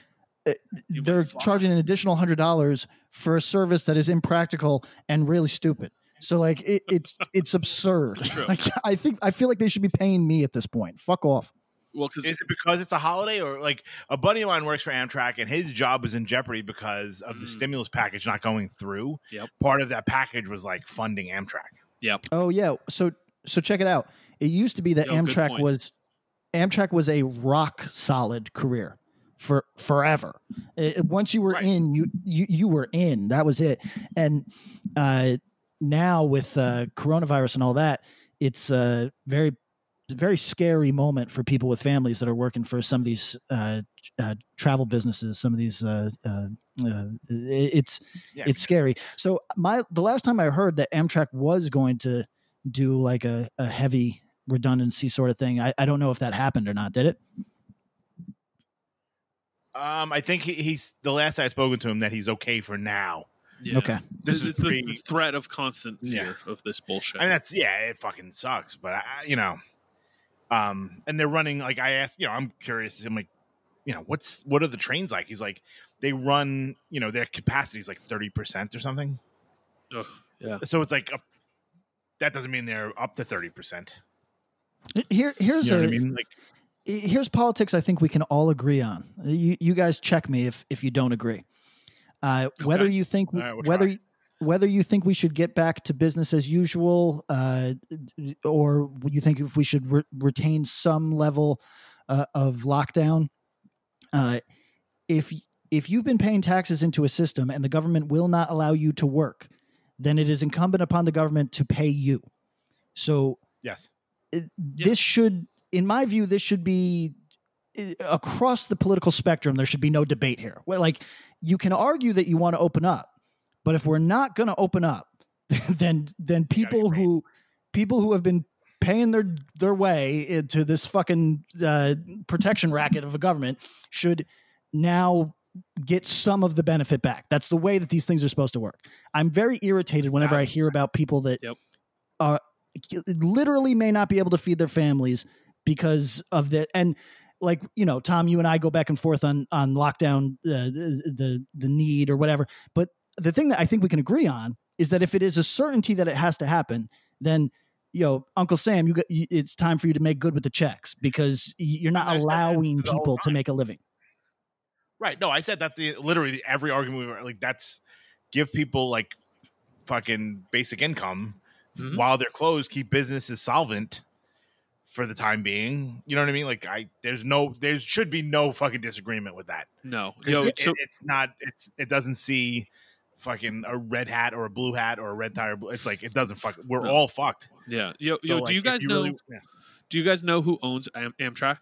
they're charging an additional hundred dollars for a service that is impractical and really stupid. So like it, it's it's absurd. True. Like I think I feel like they should be paying me at this point. Fuck off. Well, because Is it because it's a holiday, or like a buddy of mine works for Amtrak and his job was in jeopardy because of the Mm. stimulus package not going through? Yep. Part of that package was like funding Amtrak. yep, Oh yeah. So so check it out. It used to be that Yo, Amtrak was Amtrak was a rock solid career for forever. It- once you were Right. in, you, you you were in. That was it. And uh, now with uh, coronavirus and all that, it's a very very scary moment for people with families that are working for some of these uh, uh, travel businesses. Some of these. Uh, uh, uh, it's Yeah. it's scary. So my the last time I heard that Amtrak was going to do like a, a heavy redundancy sort of thing, I, I don't know if that happened or not. Did it? Um, I think he, he's the last I had spoken to him that he's okay for now. yeah. Okay. This It's is the pre. threat of constant Yeah. fear of this bullshit. I mean, that's yeah, it fucking sucks, but I, I- you know, um, and they're running like I asked, you know, I'm curious. I'm like, you know, what's what are the trains like? He's like, they run, you know, their capacity is like thirty percent or something. Ugh, yeah, So it's like, a, that doesn't mean they're up to thirty percent. Here here's You know a what I mean? Like, here's politics I think we can all agree on. You you guys check me if if you don't agree. Uh, whether you think right, we'll whether try. whether you think we should get back to business as usual, uh, or you think if we should re- retain some level uh, of lockdown, uh, if if you've been paying taxes into a system and the government will not allow you to work, then it is incumbent upon the government to pay you. So yes, it- this should in my view this should be uh, across the political spectrum there should be no debate here. Well, like you can argue that you want to open up but if we're not going to open up then then people who people who have been paying their their way into this fucking uh, protection racket of a government should now get some of the benefit back. That's the way that these things are supposed to work. I'm very irritated whenever i hear about people that Yep. are literally may not be able to feed their families because of the and like you know tom you and i go back and forth on on lockdown uh, the, the the need or whatever but the thing that i think we can agree on is that if it is a certainty that it has to happen then you know uncle sam you got you, it's time for you to make good with the checks because you're not I allowing the whole people to make a living right. No, I said that the literally every argument we were like that's give people like fucking basic income Mhm. while they're closed, keep businesses solvent for the time being. You know what I mean? Like I there's no there should be no fucking disagreement with that. No. yo, it, so it's not it's it doesn't see fucking a red hat or a blue hat or a red tie or blue. It's like it doesn't fuck. We're No. all fucked. yeah, yo, So, yo, like, do you if guys know? really- yeah. Do you guys know who owns Am- Amtrak?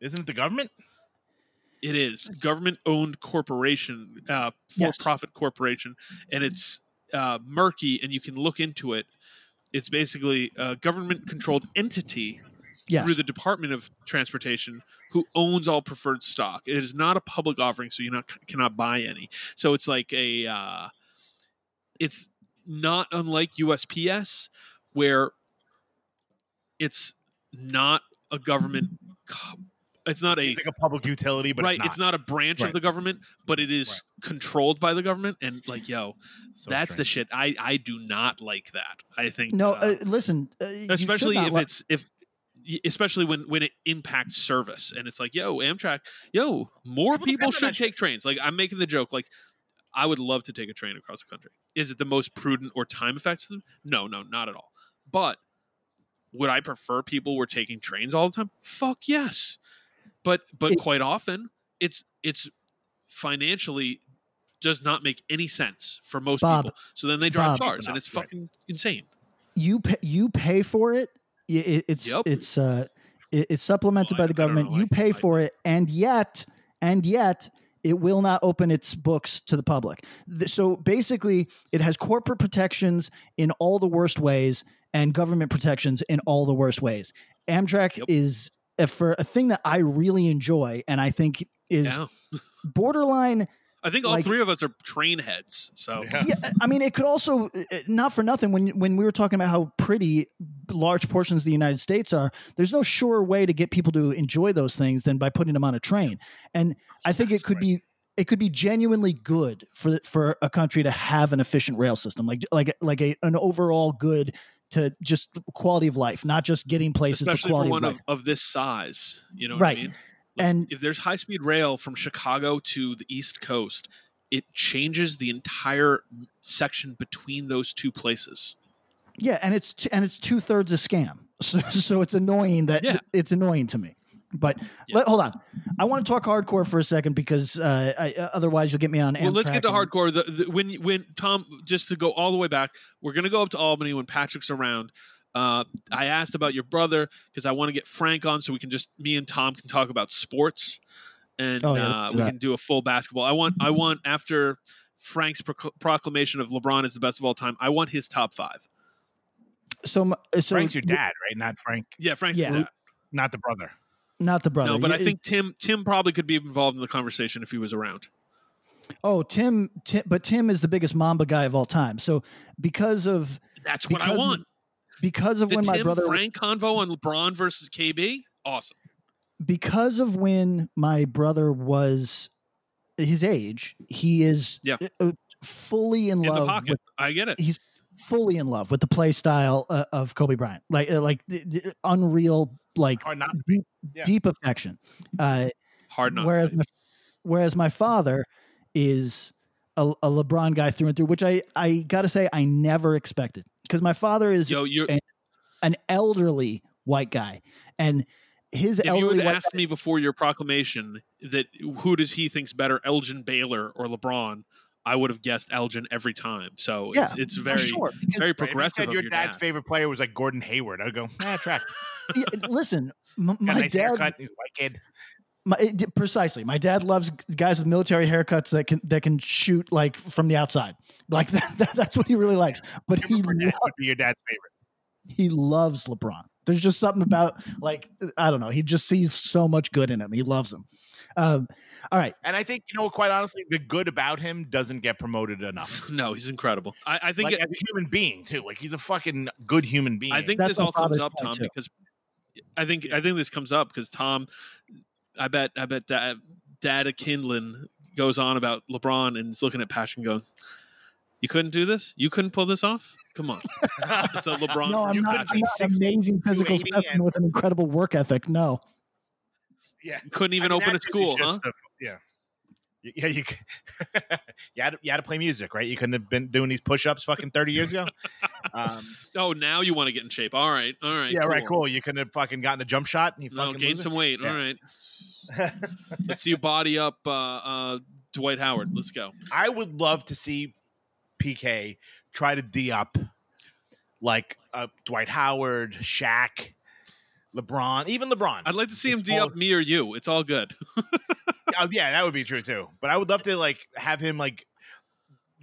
Isn't it the government? It is government owned corporation, uh, for Yes. profit corporation, and it's uh, murky. And you can look into it. It's basically a government controlled entity yes through the Department of Transportation who owns all preferred stock. It is not a public offering, so you not cannot buy any. So it's like a, uh, it's not unlike USPS where it's not a government co- it's not a like a public utility, but right. it's not. a branch of the government, but it is controlled by the government. And like, yo, So that's the shit. I I do not like that. I think No, uh, uh, listen. Uh, especially if let- it's if especially when when it impacts service and it's like yo amtrak yo more People people should take trains like i'm making the joke like i would love to take a train across the country is it the most prudent or time effective no no not at all but would i prefer people were taking trains all the time fuck yes but but It- quite often it's it's financially does not make any sense for most Bob, people so then they drive Bob. cars and No, it's right. fucking insane you pay, you pay for it. It- it's Yep. it's uh it- it's supplemented Well, by the I don't government. know. You I- pay I- for it, and yet and yet it will not open its books to the public. So basically, it has corporate protections in all the worst ways and government protections in all the worst ways. Amtrak Yep. is for a thing that I really enjoy, and I think is yeah borderline I think all Like- three of us are train heads. So Yeah. yeah, I mean, it could also uh, not for nothing when when we were talking about how pretty large portions of the United States are. There's no sure way to get people to enjoy those things than by putting them on a train. And I think That's it could be it could be genuinely good for for a country to have an efficient rail system, like like like a, an overall good to just quality of life, not just getting places, especially for one of of, of this size, you know Right. what I mean? Like, And- if there's high speed rail from Chicago to the East Coast, it changes the entire section between those two places. Yeah, and it's t- and it's two thirds a scam. So, so it's annoying that Yeah. it's annoying to me. But Yeah. let, hold on, I want to talk hardcore for a second because uh, I, uh, otherwise you'll get me on. Well, let's get to and- hardcore. The, the, when when Tom, just to go all the way back, we're gonna go up to Albany when Patrick's around. Uh, I asked about your brother because I want to get Frank on so we can just me and Tom can talk about sports, and Oh, yeah, uh, we can do a full basketball. I want I want after Frank's proclamation of LeBron is the best of all time. I want his top five. So, so Frank's your dad, right? Not Frank, Yeah, Frank's Yeah. dad. not the brother. Not the brother. No, but I think Tim Tim probably could be involved in the conversation if he was around. Oh, Tim, Tim, but Tim is the biggest Mamba guy of all time. So because of That's what I want. because of The when Tim my brother Frank convo on LeBron versus KB. Awesome. because of when my brother was his age, he is Yeah. uh, fully in, In the love pocket. with I get it. he's fully in love with the play style uh, of Kobe Bryant, like uh, like the, the unreal, like Hard not deep, Yeah. deep affection. Uh, Hard not. whereas my, whereas my father is a, a LeBron guy through and through, which I I gotta say I never expected because my father is Yo, you and an elderly white guy, and his if you elderly had white asked me before your proclamation that who does he thinks better, Elgin Baylor or LeBron, I would have guessed Elgin every time. So yeah, it's it's very sure. Very Right, if you progressive said of your your dad's dad. favorite player was like Gordon Hayward. I'd go, ah, track. Yeah, listen, m- my nice dad haircut. He's a white kid. My, it, precisely. My dad loves guys with military haircuts that can that can shoot like from the outside. Like that, that- that's what he really likes. But he Jimmy lo- would be your dad's favorite. he loves LeBron. There's just something about like I don't know. He just sees so much good in him. He loves him. Um, all right. And I think, you know, quite honestly, the good about him doesn't get promoted enough. No, he's incredible. I, I think like it, as a human being too. Like he's a fucking good human being. I think That's this all comes up, Tom, too. because I think I think this comes up because Tom, I bet I bet Dad, Dad Kindlon goes on about LeBron and is looking at Passion going, "You couldn't do this. You couldn't pull this off. Come on." It's a LeBron. No, I'm not, could I'm not an amazing physical 280 specimen and- with an incredible work ethic. No. yeah. Couldn't even I mean, open a that really is school, huh? just the- yeah. Yeah, you, you, had to, you had to play music, right? You couldn't have been doing these push-ups fucking 30 years ago. Um, Oh, now you want to get in shape. All right, all right. yeah, right, cool. You couldn't have fucking gotten a jump shot and you No, fucking gain lose some weight. Yeah. All right. Let's see you body up uh, uh, Dwight Howard. Let's go. I would love to see PK try to D up like uh, Dwight Howard, Shaq, LeBron, even LeBron. I'd like to see him It's D all- up me or you. It's all good. Oh, yeah, that would be true too. But I would love to like have him like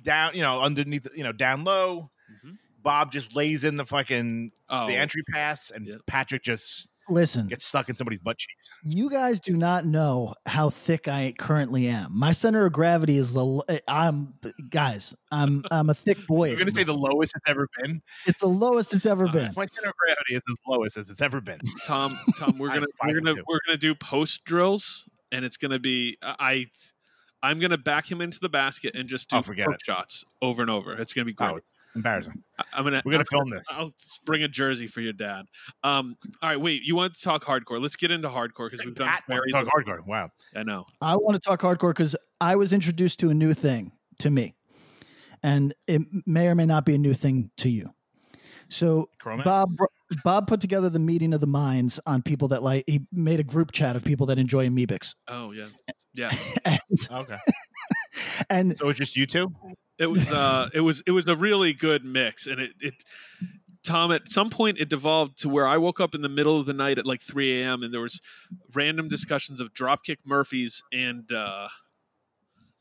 down, you know, underneath, you know, down low. Mhm. Bob just lays in the fucking Oh, the entry pass, and Yeah. Patrick just Listen, Get stuck in somebody's butt cheeks. you guys do not know how thick I currently am. My center of gravity is the. eh, I'm guys. I'm I'm a thick boy. You're gonna say the lowest it's ever been. it's the lowest it's ever All been. My center of gravity is as lowest as it's ever been. Tom, Tom, we're gonna we're gonna two. we're gonna do post drills, and it's gonna be I. I'm gonna back him into the basket and just do Oh, forget it. shots over and over. It's gonna be great. Oh, it's embarrassing. I- I'm gonna We're gonna I'm film this. I'll bring a jersey for your dad. Um, all right, wait. You want to talk hardcore? Let's get into hardcore because we've done Pat wants talk hardcore. Wow. I know. I want to talk hardcore because I was introduced to a new thing to me, and it may or may not be a new thing to you. So Chroma? Bob Bob put together the meeting of the minds on people that like he made a group chat of people that enjoy Amebix, Oh yeah, yeah. and, Okay. and So it's just you two? It was uh, it was it was a really good mix, and it it. Tom, at some point it devolved to where I woke up in the middle of the night at like 3 a.m. and there was random discussions of Dropkick Murphys and uh,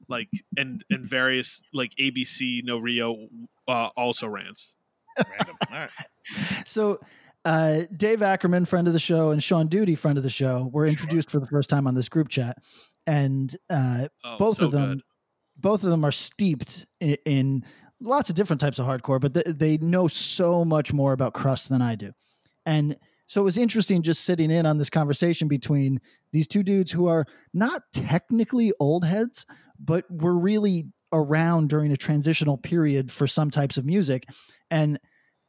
like and and various like ABC No Rio uh, also rants. Random. All right. so uh, Dave Ackerman, friend of the show, and Sean Duty, friend of the show, were introduced for the first time on this group chat, and uh, Oh, both so of them good. Both of them are steeped in, in lots of different types of hardcore but th- they know so much more about crust than i do. And so it was interesting just sitting in on this conversation between these two dudes who are not technically old heads but were really around during a transitional period for some types of music and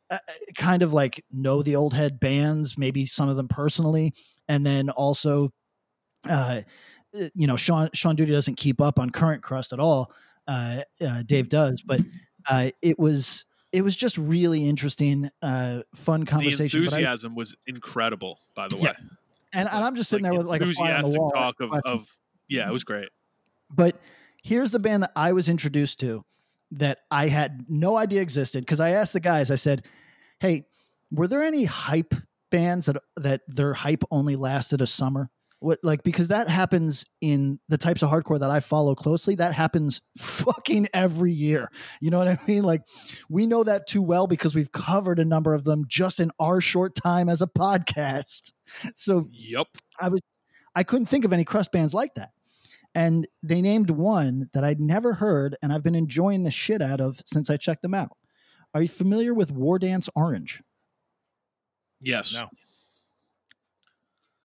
uh, kind of like know the old head bands maybe some of them personally and then also uh uh, you know Sean Sean Duty doesn't keep up on current crust at all. Uh, uh, Dave does, but uh, it was it was just really interesting, uh, fun The conversation. I- enthusiasm was incredible, by the way. Yeah, and, and I'm just sitting Like, there with like a fly on the enthusiastic wall. talk of, of yeah, it was great. But here's the band that I was introduced to that I had no idea existed because I asked the guys. I said, "Hey, were there any hype bands that that their hype only lasted a summer?" What like because that happens in the types of hardcore that I follow closely. That happens fucking every year. You know what I mean? Like we know that too well because we've covered a number of them just in our short time as a podcast. So Yep. I was I couldn't think of any crust bands like that. And they named one that I'd never heard and I've been enjoying the shit out of since I checked them out. Are you familiar with War Dance Orange? Yes. No.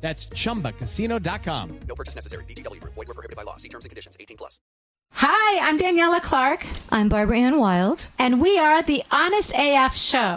That's chumbacasino.com. No purchase necessary. VGW Group. Void were prohibited by law. See terms and conditions. 18 plus. Hi, I'm Daniela Clark, I'm Barbara Ann Wild. and we are the Honest AF Show.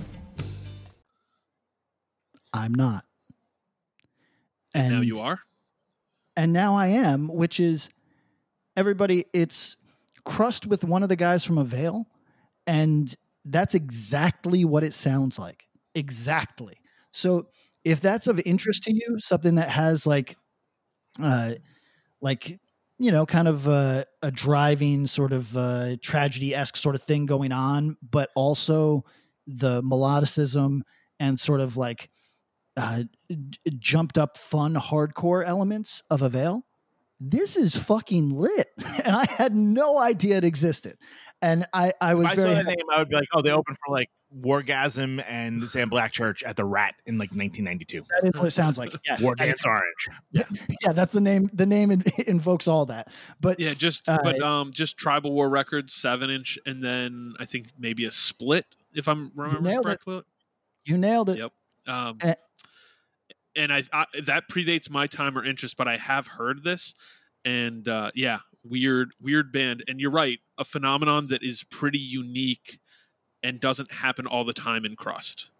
I'm not. And, now you are. and now I am, which is everybody. It's crust with one of the guys from Avail, and that's exactly what it sounds like. Exactly. So if that's of interest to you, something that has like, uh, like you know, kind of a, a driving sort of uh, tragedy esque sort of thing going on, but also the melodicism and sort of like uh, j- jumped up fun hardcore elements of Avail, this is fucking lit, and I had no idea it existed. And I, I was If I very saw that happy- name, I would be like, oh, they opened for like Wargasm and Sam Black Church at the Rat in like 1992. that is what it sounds like. Yeah, War that is- Dance Orange. yeah, yeah, that's the name. The name invokes all that. But Yeah, just Uh, but um, just Tribal War Records, seven inch, and then I think maybe a split, if I'm remembering nailed it. correctly. you nailed it. Yep. Um, Eh. And I, I that predates my time or interest, but I have heard this, and uh, yeah, weird, weird band. And you're right, a phenomenon that is pretty unique and doesn't happen all the time in crust.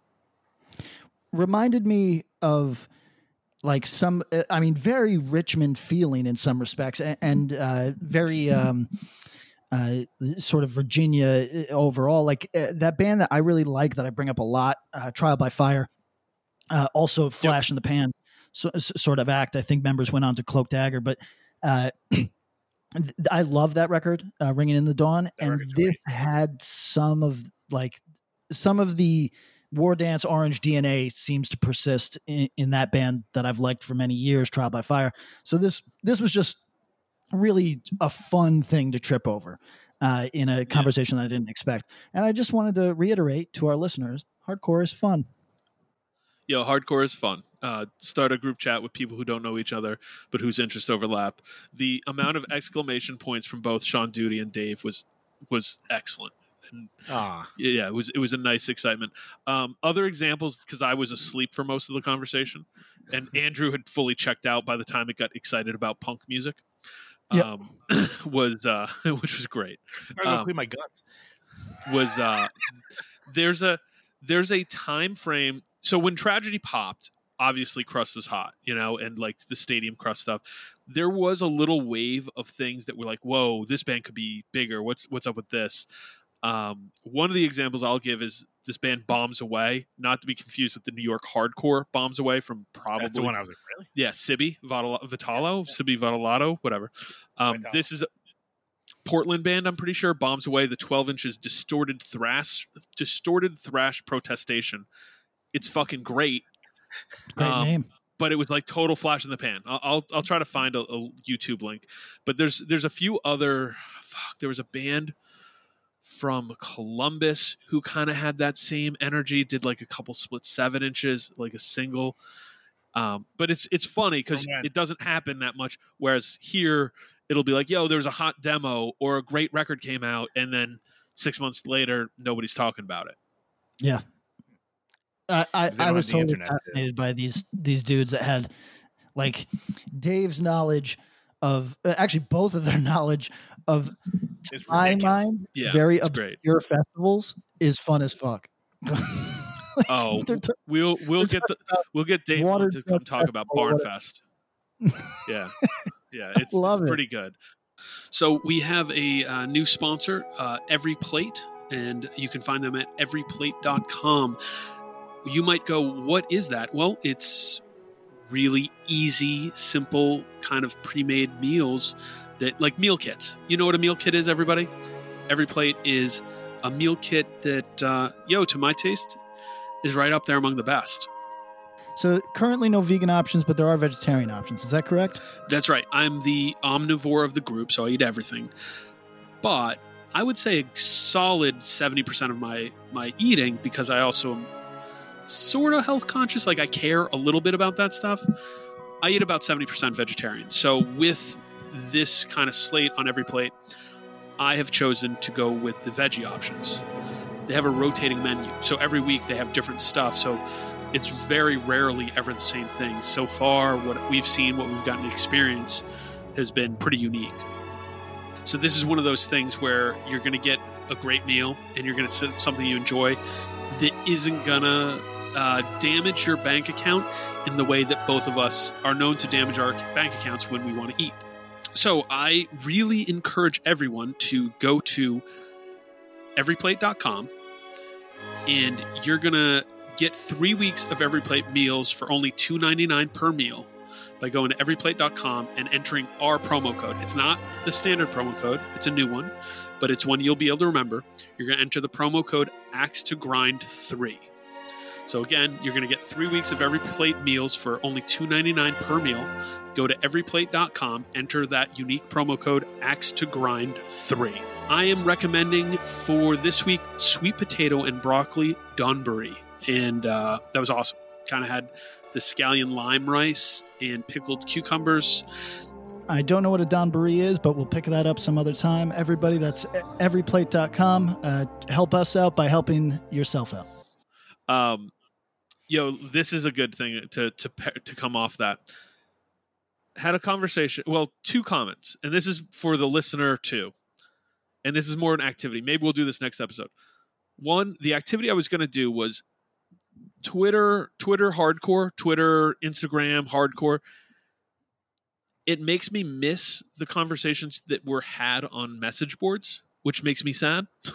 reminded me of like some uh, i mean very richmond feeling in some respects a- and uh very um uh sort of virginia uh, overall like uh, that band that i really like that i bring up a lot uh trial by fire uh also flash in the pan so, s- sort of act i think members went on to cloak dagger but uh I love that record, uh, "Ringing in the Dawn," and record's this had some of like some of the War Dance Orange DNA seems to persist in, in that band that I've liked for many years, Trial by Fire. So this this was just really a fun thing to trip over uh, in a conversation that I didn't expect. And I just wanted to reiterate to our listeners: hardcore is fun. Yo, hardcore is fun. Uh, start a group chat with people who don't know each other, but whose interests overlap. The amount of exclamation points from both Sean Duty and Dave was was excellent. And Ah, yeah, it was it was a nice excitement. Um, other examples because I was asleep for most of the conversation, and Andrew had fully checked out by the time it got excited about punk music. Yep. Um, was uh, which was great. I'm Um, clean my guts. was uh there's a there's a time frame so when tragedy popped obviously crust was hot you know and like the stadium crust stuff there was a little wave of things that were like whoa this band could be bigger what's what's up with this um, one of the examples i'll give is this band bombs away not to be confused with the new york hardcore bombs away from probably That's the one I was like, really? yeah, Sibi Vitalo, Vitalo Sibi Vitalato, whatever. Um, Vitalo. this is Portland band. I'm pretty sure bombs away the 12 inches distorted thrash, distorted thrash protestation. It's fucking great, Great Um, name. but it was like total flash in the pan. I'll I'll, I'll try to find a, a YouTube link, but there's there's a few other. Fuck, there was a band from Columbus who kind of had that same energy. Did like a couple split seven inches, like a single. Um, but it's it's funny because Oh, it doesn't happen that much. Whereas here, it'll be like, "Yo, there's a hot demo or a great record came out," and then six months later, nobody's talking about it. Yeah. I, I, I was totally internet, too. fascinated by these these dudes that had like Dave's knowledge of uh, actually both of their knowledge of It's my mind Yeah, very it's great. obscure festivals is fun as fuck. Like, Oh, t- We'll we'll get the we'll get Dave water to come talk about Barnfest. yeah, yeah, it's, it's it. pretty good. So we have a uh, new sponsor, uh, Every Plate, and you can find them at everyplate.com. You might go, "What is that?" Well, it's really easy, simple, kind of pre-made meals that like meal kits. You know what a meal kit is, everybody? Every Plate is a meal kit that, uh, yo, to my taste, is right up there among the best. so currently no vegan options, but there are vegetarian options. Is that correct? That's right. I'm the omnivore of the group, so I eat everything. But I would say a solid 70% of my my eating because I also am sort of health conscious, like I care a little bit about that stuff. I eat about 70% vegetarian. So with this kind of slate on every plate, I have chosen to go with the veggie options. They have a rotating menu. So every week they have different stuff. So it's very rarely ever the same thing. So far, what we've seen, what we've gotten to experience, has been pretty unique. So this is one of those things where you're going to get a great meal and you're going to sit something you enjoy that isn't going to uh, damage your bank account in the way that both of us are known to damage our bank accounts when we want to eat. So I really encourage everyone to go to everyplate.com and you're going to get three weeks of everyplate meals for only $2.99 per meal by going to everyplate.com and entering our promo code. It's not the standard promo code, it's a new one, but it's one you'll be able to remember. You're going to enter the promo code Axe to Grind 3. So again, you're going to get three weeks of everyplate meals for only $2.99 per meal. Go to everyplate.com, enter that unique promo code Axe to Grind 3. I am recommending for this week sweet potato and broccoli Donburi. And uh, that was awesome. Kind of had the scallion lime rice and pickled cucumbers. I don't know what a Donburi is, but we'll pick that up some other time. Everybody, that's everyplate.com. Uh, help us out by helping yourself out. Um, yo, this is a good thing to to pa- to come off that. Had a conversation. Well, two comments, and this is for the listener too. And this is more an activity. Maybe we'll do this next episode. One, the activity I was going to do was Twitter, Twitter hardcore, Twitter, Instagram hardcore. It makes me miss the conversations that were had on message boards, which makes me sad.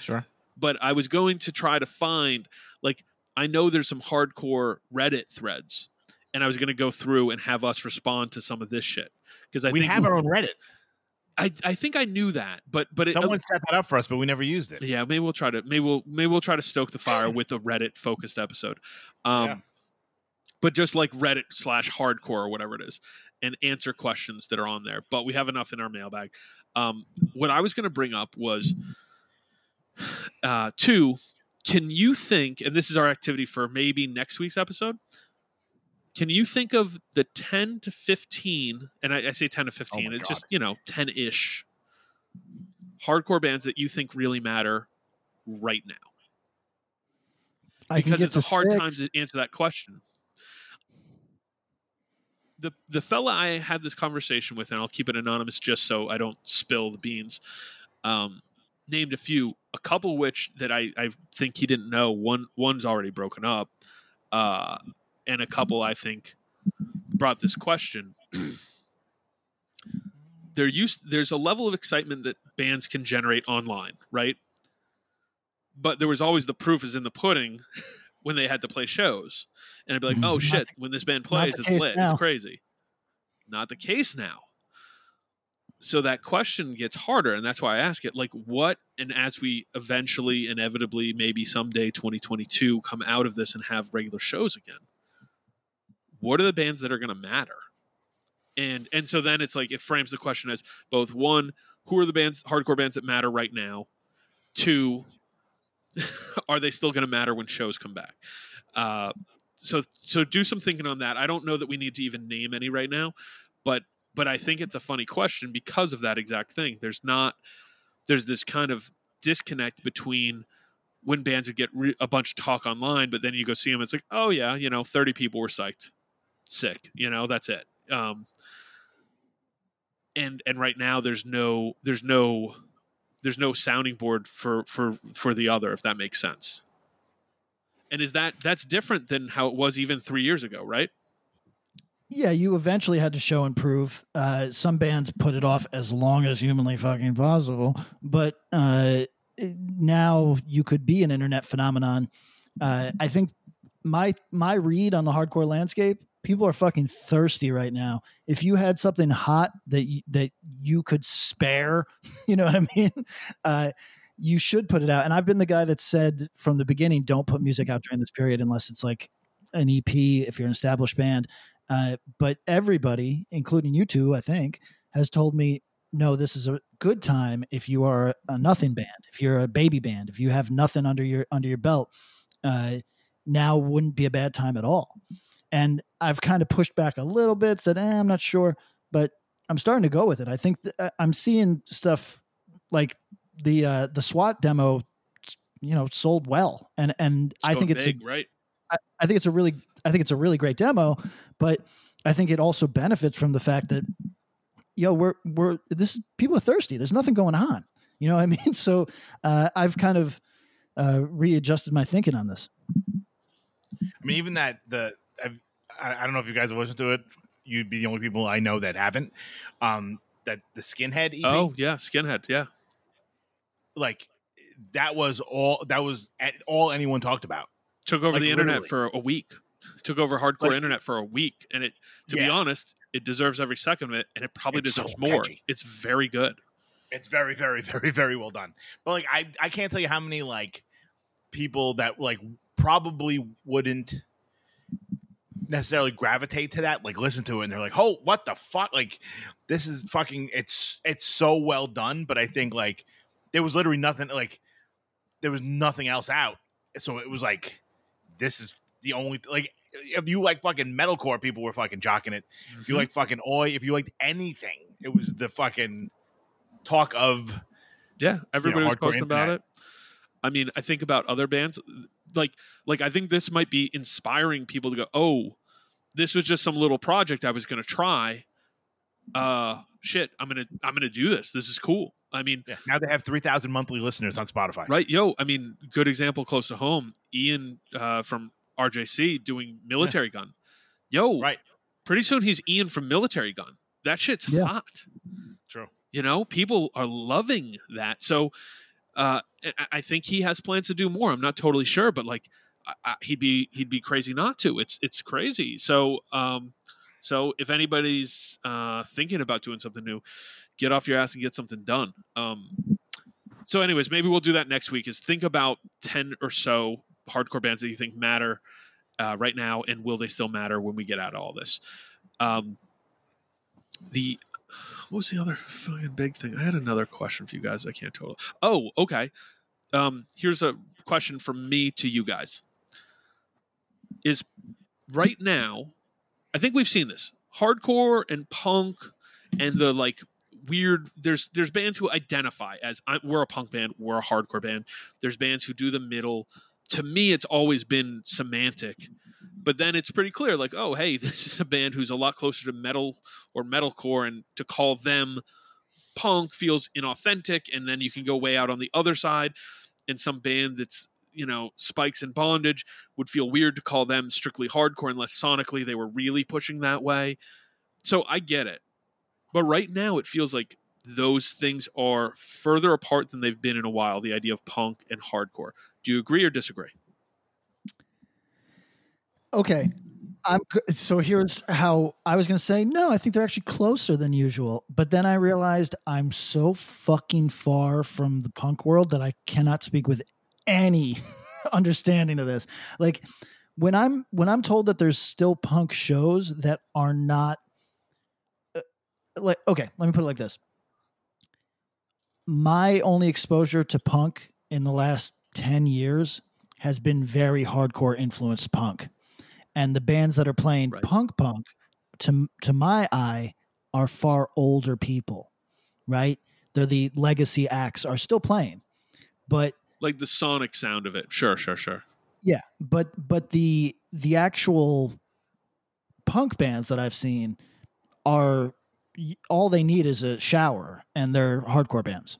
Sure. but I was going to try to find like I know there's some hardcore Reddit threads, and I was going to go through and have us respond to some of this shit because I we have our own Reddit. I I think I knew that, but but it, Someone set that up for us, but we never used it. yeah, maybe we'll try to maybe we'll maybe we'll try to stoke the fire with a Reddit focused episode. Um Yeah. but just like Reddit slash hardcore or whatever it is, and answer questions that are on there. But we have enough in our mailbag. Um what I was gonna bring up was uh two, can you think, and this is our activity for maybe next week's episode. Can you think of the 10 to 15, and I, I say 10 to 15, my it's God. just, you know, 10 ish hardcore bands that you think really matter right now? I because get it's a hard six. time to answer that question. The the fella I had this conversation with, and I'll keep it anonymous just so I don't spill the beans. Um, named a few, a couple which that I, I think he didn't know. One one's already broken up, uh, and a couple I think brought this question. there used there's a level of excitement that bands can generate online, right? But there was always the proof is in the pudding when they had to play shows. And I'd be like, Mhm. oh shit, when this band plays, it's lit. now. It's crazy. Not the case now. So that question gets harder, and that's why I ask it. Like, what, and as we eventually, inevitably, maybe someday 2022 come out of this and have regular shows again, what are the bands that are going to matter? And and so then it's like it frames the question as both one, who are the bands, hardcore bands that matter right now? Two, are they still going to matter when shows come back? Uh, so so do some thinking on that. I don't know that we need to even name any right now, but but I think it's a funny question because of that exact thing. There's not there's this kind of disconnect between when bands would get re- a bunch of talk online, but then you go see them, it's like, oh yeah, you know, 30 people were psyched, sick, you know, that's it. Um, and and right now there's no there's no there's no sounding board for for for the other, if that makes sense. And is that that's different than how it was even three years ago, right? Yeah, you eventually had to show and prove. Uh, some bands put it off as long as humanly fucking possible, but uh, now you could be an internet phenomenon. Uh, I think my my read on the hardcore landscape, people are fucking thirsty right now. If you had something hot that you, that you could spare, you know what I mean. Uh, you should put it out. And I've been the guy that said from the beginning, don't put music out during this period unless it's like an EP if you're an established band. Uh, but everybody, including you two, I think, has told me, no, this is a good time if you are a nothing band, if you're a baby band, if you have nothing under your under your belt. Uh, now wouldn't be a bad time at all. And I've kind of pushed back a little bit, said, eh, I'm not sure, but I'm starting to go with it. I think th- I'm seeing stuff like the uh, the SWAT demo, you know, sold well, and and I think it's a, right. I, I think it's a really I think it's a really great demo, but I think it also benefits from the fact that yo we're we're this people are thirsty. There's nothing going on. You know what I mean? So uh, I've kind of uh, readjusted my thinking on this. I mean, even that the I've, I, I don't know if you guys have listened to it. You'd be the only people I know that haven't. Um, that the Skinhead EP, Oh yeah, Skinhead, yeah. like that was all that was all anyone talked about. Took over Like, the internet literally. for a week. Took over hardcore Like- internet for a week, and it to be honest, it deserves every second of it, and it probably It's so deserves more. catchy. It's very good. It's very, very, very, very well done. But like, I I can't tell you how many like people that like probably wouldn't necessarily gravitate to that like listen to it and they're like oh what the fuck? Like this is fucking it's it's so well done but i think like there was literally nothing like there was nothing else out. So it was like this is the only like if you like fucking metalcore people were fucking jocking it. If you mm-hmm. like fucking oi if you liked anything it was the fucking talk of Yeah, everybody was hardcore posting about it. I mean, I think about other bands like like I think this might be inspiring people to go, "Oh, this was just some little project I was going to try. Uh shit, I'm going to I'm going to do this. This is cool." I mean, yeah, now they have 3000 monthly listeners on spotify right, yo, I mean, good example close to home, Ian uh from RJC doing Militarie Gun. Yo, right pretty soon he's Ian from Militarie Gun. That shit's Yeah. hot true you know people are loving that so uh I- think he has plans to do more. I'm not totally sure but like I, I, he'd be he'd be crazy not to. It's it's crazy. So um so if anybody's uh thinking about doing something new get off your ass and get something done. Um so anyways maybe we'll do that next week is think about 10 or so hardcore bands that you think matter uh, right now and will they still matter when we get out of all this? Um the what was the other fucking big thing? I had another question for you guys. I can't total. Oh, okay. Um, here's a question from me to you guys. Is right now, I think we've seen this hardcore and punk and the like weird. There's there's bands who identify as I, we're a punk band, we're a hardcore band. There's bands who do the middle. To me, it's always been semantic but then it's pretty clear like oh hey this is a band who's a lot closer to metal or metalcore and to call them punk feels inauthentic and then you can go way out on the other side and some band that's you know spikes and bondage would feel weird to call them strictly hardcore unless sonically they were really pushing that way. So i get it. But right now it feels like those things are further apart than they've been in a while the idea of punk and hardcore. Do you agree or disagree Okay. I'm so here's how I was going to say no, I think they're actually closer than usual, but then I realized I'm so fucking far from the punk world that I cannot speak with any understanding of this. Like when I'm when I'm told that there's still punk shows that are not uh, like okay, let me put it like this. My only exposure to punk in the last 10 years has been very hardcore influenced punk and the bands that are playing punk punk to to my eye are far older people right? They're the legacy acts are still playing but like the sonic sound of it. Sure sure sure. Yeah but but the the actual punk bands that i've seen are all they need is a shower and they're hardcore bands.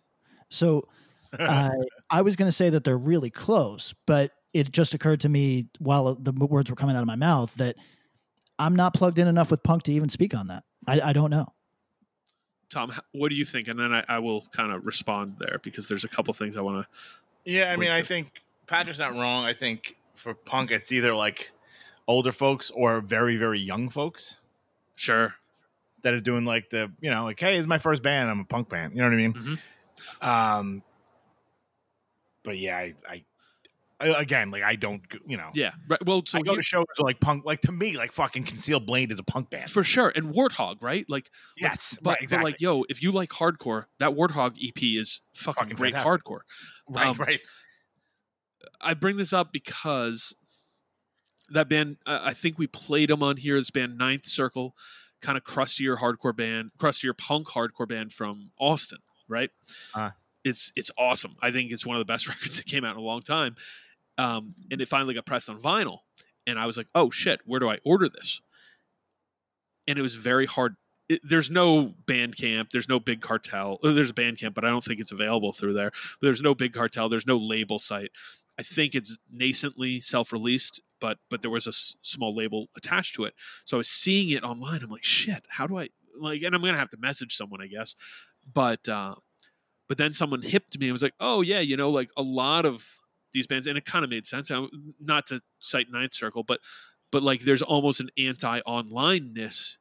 So I I was going to say that they're really close, but it just occurred to me while the words were coming out of my mouth that I'm not plugged in enough with punk to even speak on that. I, I don't know. Tom, what do you think? And then I, I will kind of respond there because there's a couple things I want to. Yeah, I mean, Point I think Patrick's not wrong. I think for punk, it's either like older folks or very, very young folks Sure. that are doing like the, you know, like, hey, it's my first band. I'm a punk band. You know what I mean? Mhm. Um, but yeah, I, I, I, again, like, I don't, you know, Yeah. Right. Well, so I go here- to shows like punk, like to me, like fucking Concealed Blade is a punk band. for sure. And Warthog, right? Like, yes, but, right, but like, yo, if you like hardcore, that Warthog EP is fucking, Fucking great fantastic. hardcore. right, um, right. I bring this up because that band, uh, I think we played them on here. This band, Ninth Circle, kind of crustier hardcore band, crustier punk hardcore band from Austin, right? Uh. It's it's awesome. I think it's one of the best records that came out in a long time. Um, and it finally got pressed on vinyl, and I was like, oh shit, where do I order this? And it was very hard. It, there's no Bandcamp. There's no big cartel. uh, There's a Bandcamp, but I don't think it's available through there. There's no big cartel. There's no label site. I think it's nascently self-released, but but there was a s- small label attached to it. So I was seeing it online. I'm like, shit, how do I like? And I'm gonna have to message someone, I guess. But uh, but then someone hipped me and was like, oh yeah, you know, like a lot of these bands, and it kind of made sense. I, not to cite Ninth Circle, but but like there's almost an anti-onlineness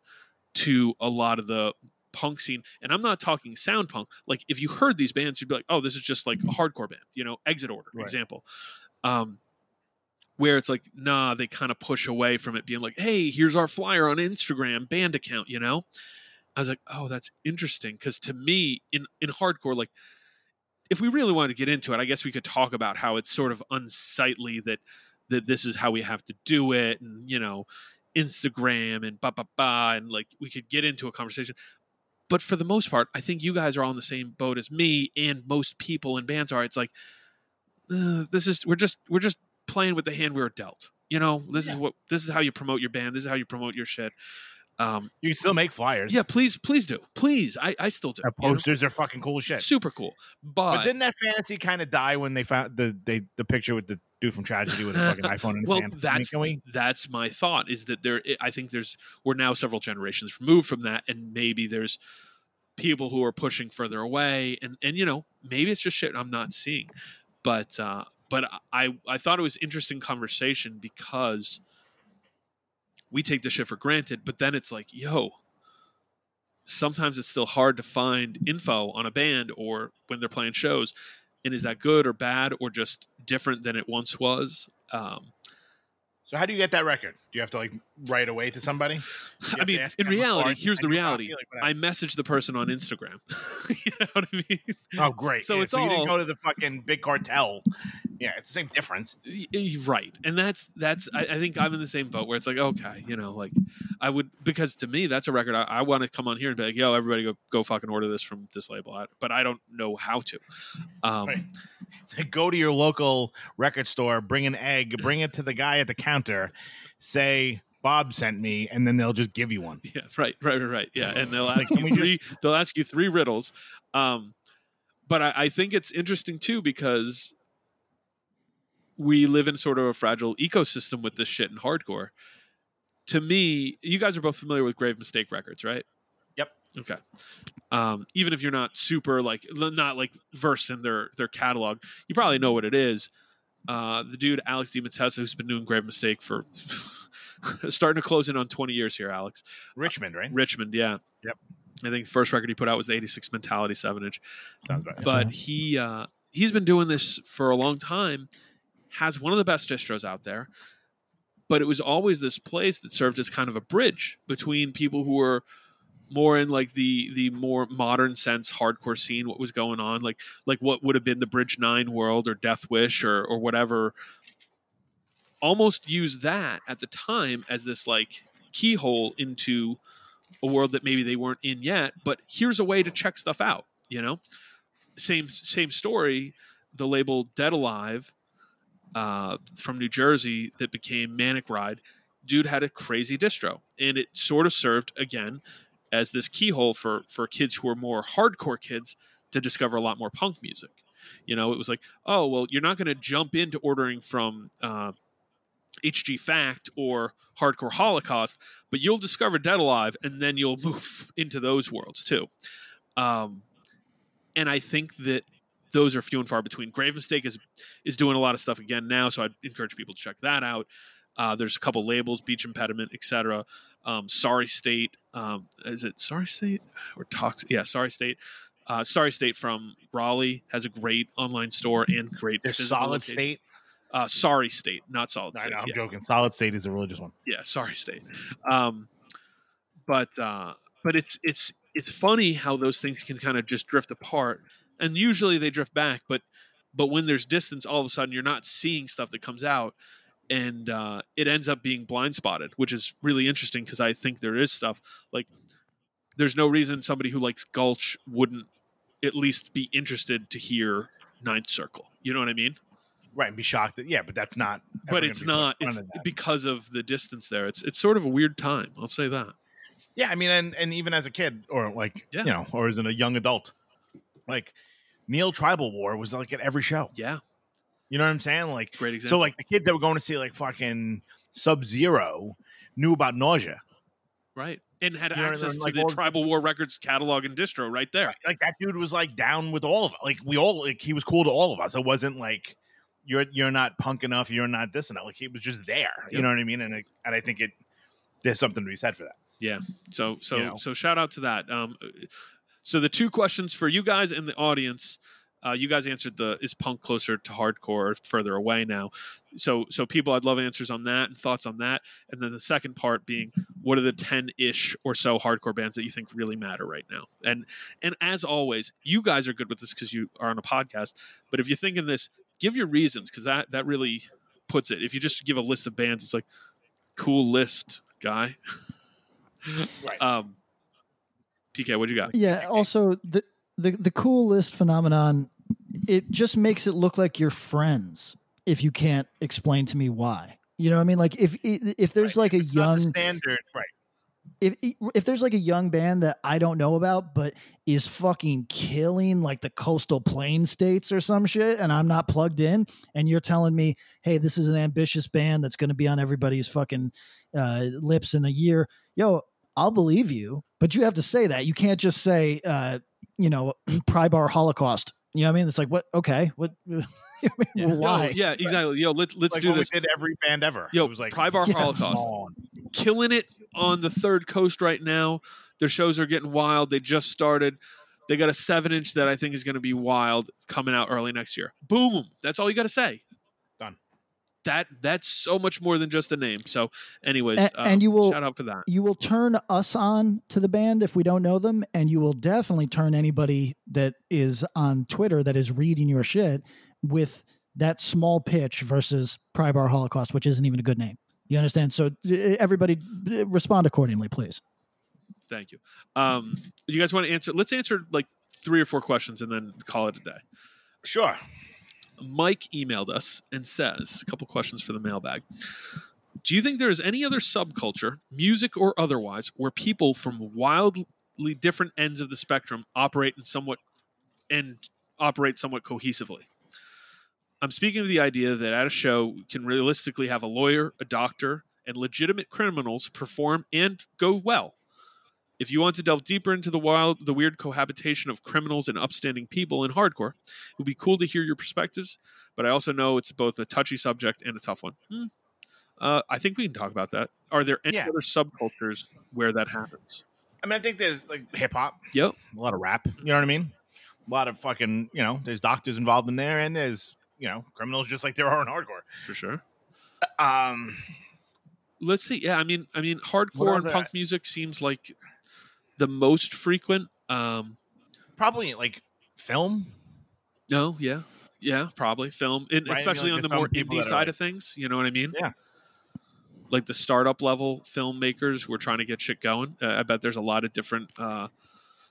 to a lot of the punk scene and i'm not talking sound punk like if you heard these bands you'd be like oh this is just like a hardcore band you know exit order Right. example um where it's like, nah, they kind of push away from it being like, hey, here's our flyer on Instagram band account, you know? I was like, oh, that's interesting. Cause to me, in, in hardcore, like if we really wanted to get into it, I guess we could talk about how it's sort of unsightly that that this is how we have to do it and you know, Instagram and ba ba ba and like we could get into a conversation. But for the most part, I think you guys are all in the same boat as me and most people in bands are. It's like uh, this is we're just we're just playing with the hand we were dealt. You know, this is what this is how you promote your band. This is how you promote your shit. Um, You can still make flyers. yeah, please, please do, please. I, I still do. Our you know? posters are fucking cool shit. super cool. But, But didn't that fantasy kind of die when they found the they the picture with the dude from Tragedy with a fucking iPhone in his well, hand? I mean, that's can we? that's my thought. Is that there? I think there's we're now several generations removed from that, and maybe there's people who are pushing further away, and and you know maybe it's just shit I'm not seeing. But uh, but I I thought it was interesting conversation because we take this shit for granted, but then it's like, yo, sometimes it's still hard to find info on a band or when they're playing shows. And is that good or bad or just different than it once was? Um, So how do you get that record? Do you have to like write away to somebody? Do you have I mean, in reality, here's the reality. Like. I messaged the person on Instagram. you know what I mean? oh, great. So Yeah, it's so you didn't go to the fucking big cartel. Yeah, it's the same difference. Y- right and that's that's I, I think i'm in the same boat where it's like okay you know like i would because to me that's a record i, I want to come on here and be like yo everybody go go fucking order this from this label I, but i don't know how to um Right. go to your local record store, bring an egg, bring it to the guy at the counter, say Bob sent me, and then they'll just give you one. yeah right right right right yeah and they'll ask you we just- three they'll ask you three riddles um but I, I think it's interesting too because we live in sort of a fragile ecosystem with this shit in hardcore to me you guys are both familiar with grave mistake records right Yep. Okay. Um, even if you're not super like not like versed in their their catalog, you probably know what it is. Uh, the dude Alex DiMattesa, who's been doing Grave Mistake for starting to close in on 20 years here, Alex. Richmond, right? Richmond, yeah. Yep. I think the first record he put out was the 86 Mentality 7 inch. Sounds right. But he uh, he's been doing this for a long time, has one of the best distros out there. But it was always this place that served as kind of a bridge between people who were more in like the the more modern sense hardcore scene what was going on like like what would have been the bridge 9 world or death wish or or whatever. Almost used that at the time as this like keyhole into a world that maybe they weren't in yet but here's a way to check stuff out you know? Same same story the label dead alive uh, from new jersey that became manic ride dude had a crazy distro and it sort of served again as this keyhole for for kids who are more hardcore kids to discover a lot more punk music. You know it was like oh well you're not going to jump into ordering from uh, hg fact or hardcore holocaust but you'll discover dead alive and then you'll move into those worlds too. Um, and i think that those are few and far between. Grave mistake is is doing a lot of stuff again now so i'd encourage people to check that out uh, there's a couple labels beach impediment etc um, sorry state um, is it sorry state or toxic yeah sorry state uh, sorry state from raleigh has a great online store and great solid location. state. uh, sorry state not solid I state know, I'm yeah joking. Solid state is a religious one. yeah sorry state um but uh but it's it's it's funny how those things can kind of just drift apart and usually they drift back but but when there's distance all of a sudden you're not seeing stuff that comes out and uh it ends up being blind spotted which is really interesting because i think there is stuff like there's no reason somebody who likes gulch wouldn't at least be interested to hear ninth circle you know what i mean Right, and be shocked that yeah, but that's not. but it's be put in not it's of because of the distance there it's it's sort of a weird time i'll say that Yeah, I mean, and and even as a kid, or like Yeah. you know, or as a young adult, like Neil Tribal War was like at every show. yeah You know what I'm saying? Like, great example so like the kids that were going to see like fucking Sub Zero knew about nausea. Right. And had You know access to Like the Tribal War Records catalog and distro right there. Like that dude was like down with all of it. Like we all like he was cool to all of us. It wasn't like you're you're not punk enough. You're not this and that. Like he was just there. You know what I mean? And it, and I think it there's something to be said for that. Yeah. So so You know. so shout out to that. Um so the two questions for you guys in the audience Uh, you guys answered the is punk closer to hardcore or further away now? So so people, I'd love answers on that and thoughts on that. And then the second part being, what are the ten ish or so hardcore bands that you think really matter right now? And and as always, you guys are good with this because you are on a podcast. But if you're thinking this, give your reasons because that that really puts it. If you just give a list of bands, it's like cool list, guy. Right. Um, PK, what you got? Yeah. Also, the the the cool list phenomenon, it just makes it look like you're friends if you can't explain to me why. You know what I mean? Like if if there's like a young standard, right? if if there's like a young band that I don't know about, but is fucking killing like the coastal plain states or some shit, and I'm not plugged in, and you're telling me, hey, this is an ambitious band that's going to be on everybody's fucking uh, lips in a year, yo, I'll believe you, but you have to say that. You can't just say, uh, you know, Prybar Holocaust. You know what I mean? It's like what? Okay, what? I mean, Yo, why? yeah, exactly. Yo, let, let's like do this. We did every band ever. Yo, it was like Prybar Yes. Holocaust. killing it on the third coast right now. Their shows are getting wild. They just started. They got a seven inch that I think is going to be wild coming out early next year. Boom. That's all you got to say. Done. That that's so much more than just a name. So, anyways, A- um, and you will- shout out for that. you will turn us on to the band if we don't know them, and you will definitely turn anybody that is on Twitter that is reading your shit with that small pitch versus Prybar Holocaust, which isn't even a good name. You understand? So everybody respond accordingly, please. Thank you. Um, you guys want to answer? Let's answer like three or four questions and then call it a day. Sure. Mike emailed us and says a couple questions for the mailbag. Do you think there is any other subculture, music or otherwise, where people from wildly different ends of the spectrum operate in somewhat and operate somewhat cohesively? I'm speaking of the idea that at a show we can realistically have a lawyer, a doctor, and legitimate criminals perform and go well. If you want to delve deeper into the wild, the weird cohabitation of criminals and upstanding people in hardcore, it would be cool to hear your perspectives. But I also know it's both a touchy subject and a tough one. Hmm. Uh, I think we can talk about that. Are there any Yeah. other subcultures where that happens? I mean, I think there's like hip hop, Yep. a lot of rap. You know what I mean? A lot of fucking, you know, there's doctors involved in there, and there's you know criminals just like there are in hardcore. For sure. Um, Let's see. Yeah, I mean, I mean, hardcore and punk music seems like the most frequent. Um, probably like film. no, yeah, yeah, probably film, and Right, I mean, especially like, on the there's more indie side like- of things. You know what I mean? Yeah. Like the startup level filmmakers who are trying to get shit going. Uh, I bet there's a lot of different. Uh,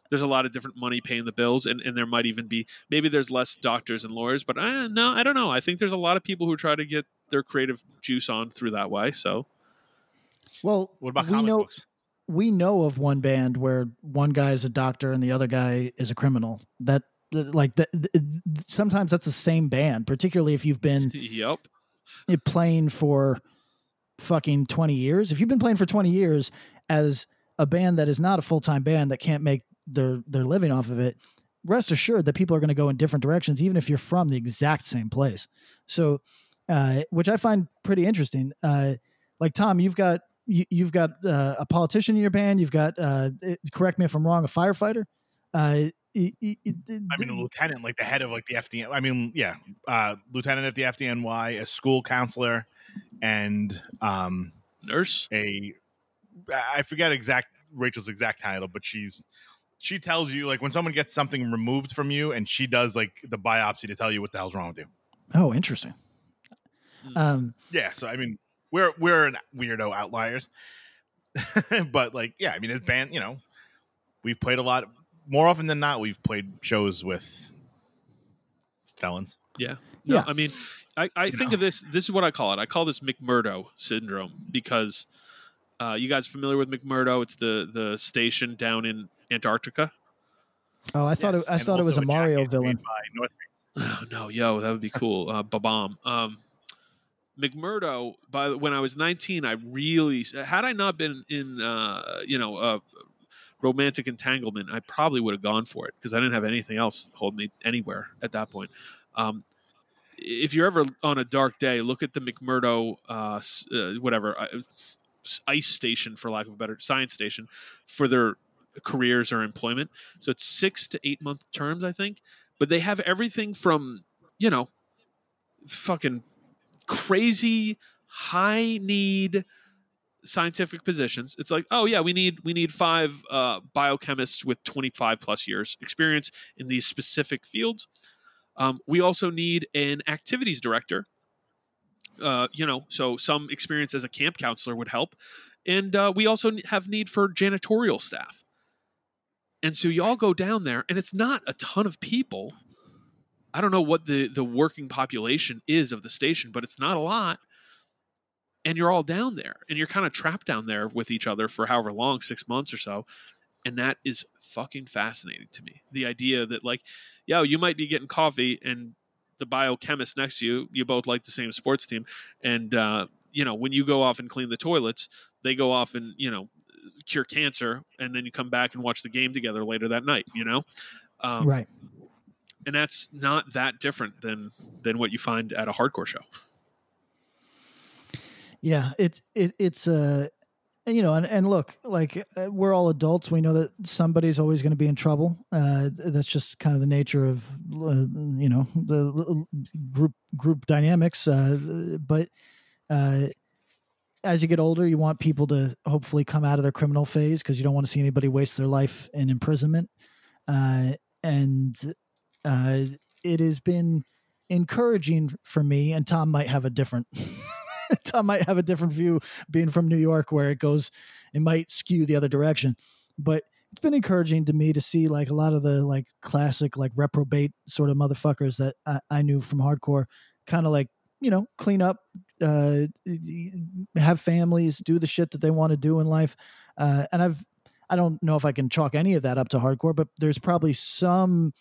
there's a lot of different money paying the bills, and, and there might even be maybe there's less doctors and lawyers, but uh, no, I don't know. I think there's a lot of people who try to get their creative juice on through that way. So Well, What about we comic know books? We know of one band where one guy is a doctor and the other guy is a criminal. That like that. Sometimes that's the same band, particularly if you've been yep, playing for fucking 20 years if you've been playing for 20 years as a band that is not a full-time band that can't make their their living off of it rest assured that people are going to go in different directions even if you're from the exact same place so uh which i find pretty interesting uh like tom you've got you, you've got uh, a politician in your band you've got uh eh, correct me if i'm wrong a firefighter uh it- it- it- I mean, a lieutenant, like the head of like the FDN. I mean, yeah, uh, lieutenant of the FDNY, a school counselor, and um, nurse. a I forget exact Rachel's exact title, but she's she tells you like when someone gets something removed from you, and she does like the biopsy to tell you what the hell's wrong with you. oh interesting Hmm. um Yeah, so I mean, we're we're an weirdo outliers, but like, yeah, I mean, as band, you know, we've played a lot more often than not. We've played shows with felons. Yeah. No, Yeah. I mean, I, I You think know. of this. This is what I call it. I call this McMurdo syndrome because uh, you guys familiar with McMurdo? It's the the station down in Antarctica. oh i thought Yes, it, i and thought it was a mario villain by North Face. Oh, no, yo, that would be cool. Uh, Babam. Um, McMurdo. By when I was nineteen, I really had I not been in uh, you know uh, romantic entanglement, I probably would have gone for it because I didn't have anything else holding me anywhere at that point. Um, if you're ever on a dark day, look at the McMurdo, uh, uh, whatever, uh, ice station, for lack of a better science station, for their careers or employment. So it's six to eight month terms, I think. but they have everything from you know fucking crazy high need scientific positions. It's like oh yeah we need we need five uh, biochemists with 25 plus years experience in these specific fields. Um, we also need an activities director. Uh, you know so some experience as a camp counselor would help. And uh, we also have need for janitorial staff. And so you all go down there and it's not a ton of people i don't know what the the working population is of the station but it's not a lot. And you're all down there and you're kind of trapped down there with each other for however long six months or so. And that is fucking fascinating to me. The idea that like yo you might be getting coffee and the biochemist next to you you both like the same sports team and uh, you know when you go off and clean the toilets they go off and you know cure cancer and then you come back and watch the game together later that night you know? Um, right. And that's not that different than than what you find at a hardcore show Yeah, it's it, it's uh you know, and, and look, like uh, we're all adults. We know that somebody's always going to be in trouble. Uh, that's just kind of the nature of uh, you know the group group dynamics. Uh, but uh, as you get older, you want people to hopefully come out of their criminal phase because you don't want to see anybody waste their life in imprisonment. Uh, and uh, it has been encouraging for me. And Tom might have a different. Tom might have a different view being from New York where it goes, it might skew the other direction. But it's been encouraging to me to see like a lot of the like classic, like reprobate sort of motherfuckers that I, I knew from hardcore kind of like, you know, clean up, uh, have families, do the shit that they want to do in life. Uh, and I've, I don't know if I can chalk any of that up to hardcore, but there's probably some,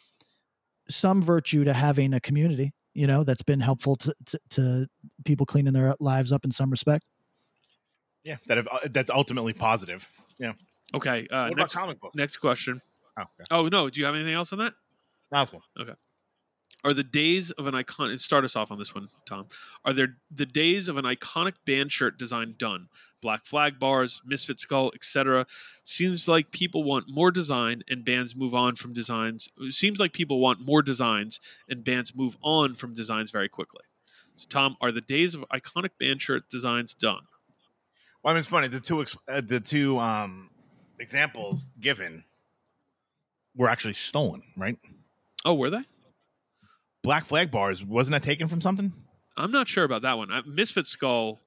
some virtue to having a community you know that's been helpful to, to, to people cleaning their lives up in some respect Yeah, that have, uh, that's ultimately positive. Yeah. okay uh, what about next, comic books? next question Oh, okay. oh no do you have anything else on that That's cool. Are the days of an icon start us off on this one tom. Are there the days of an iconic band shirt design done? Black flag bars misfit skull etc seems like people want more design and bands move on from designs. Seems like people want more designs and bands move on from designs very quickly. So tom are the days of iconic band shirt designs done? Well, I mean, it's funny. The two ex- uh, the two um, examples given were actually stolen, right? oh were they Black flag bars wasn't that taken from something? i'm not sure about that one I, misfit skull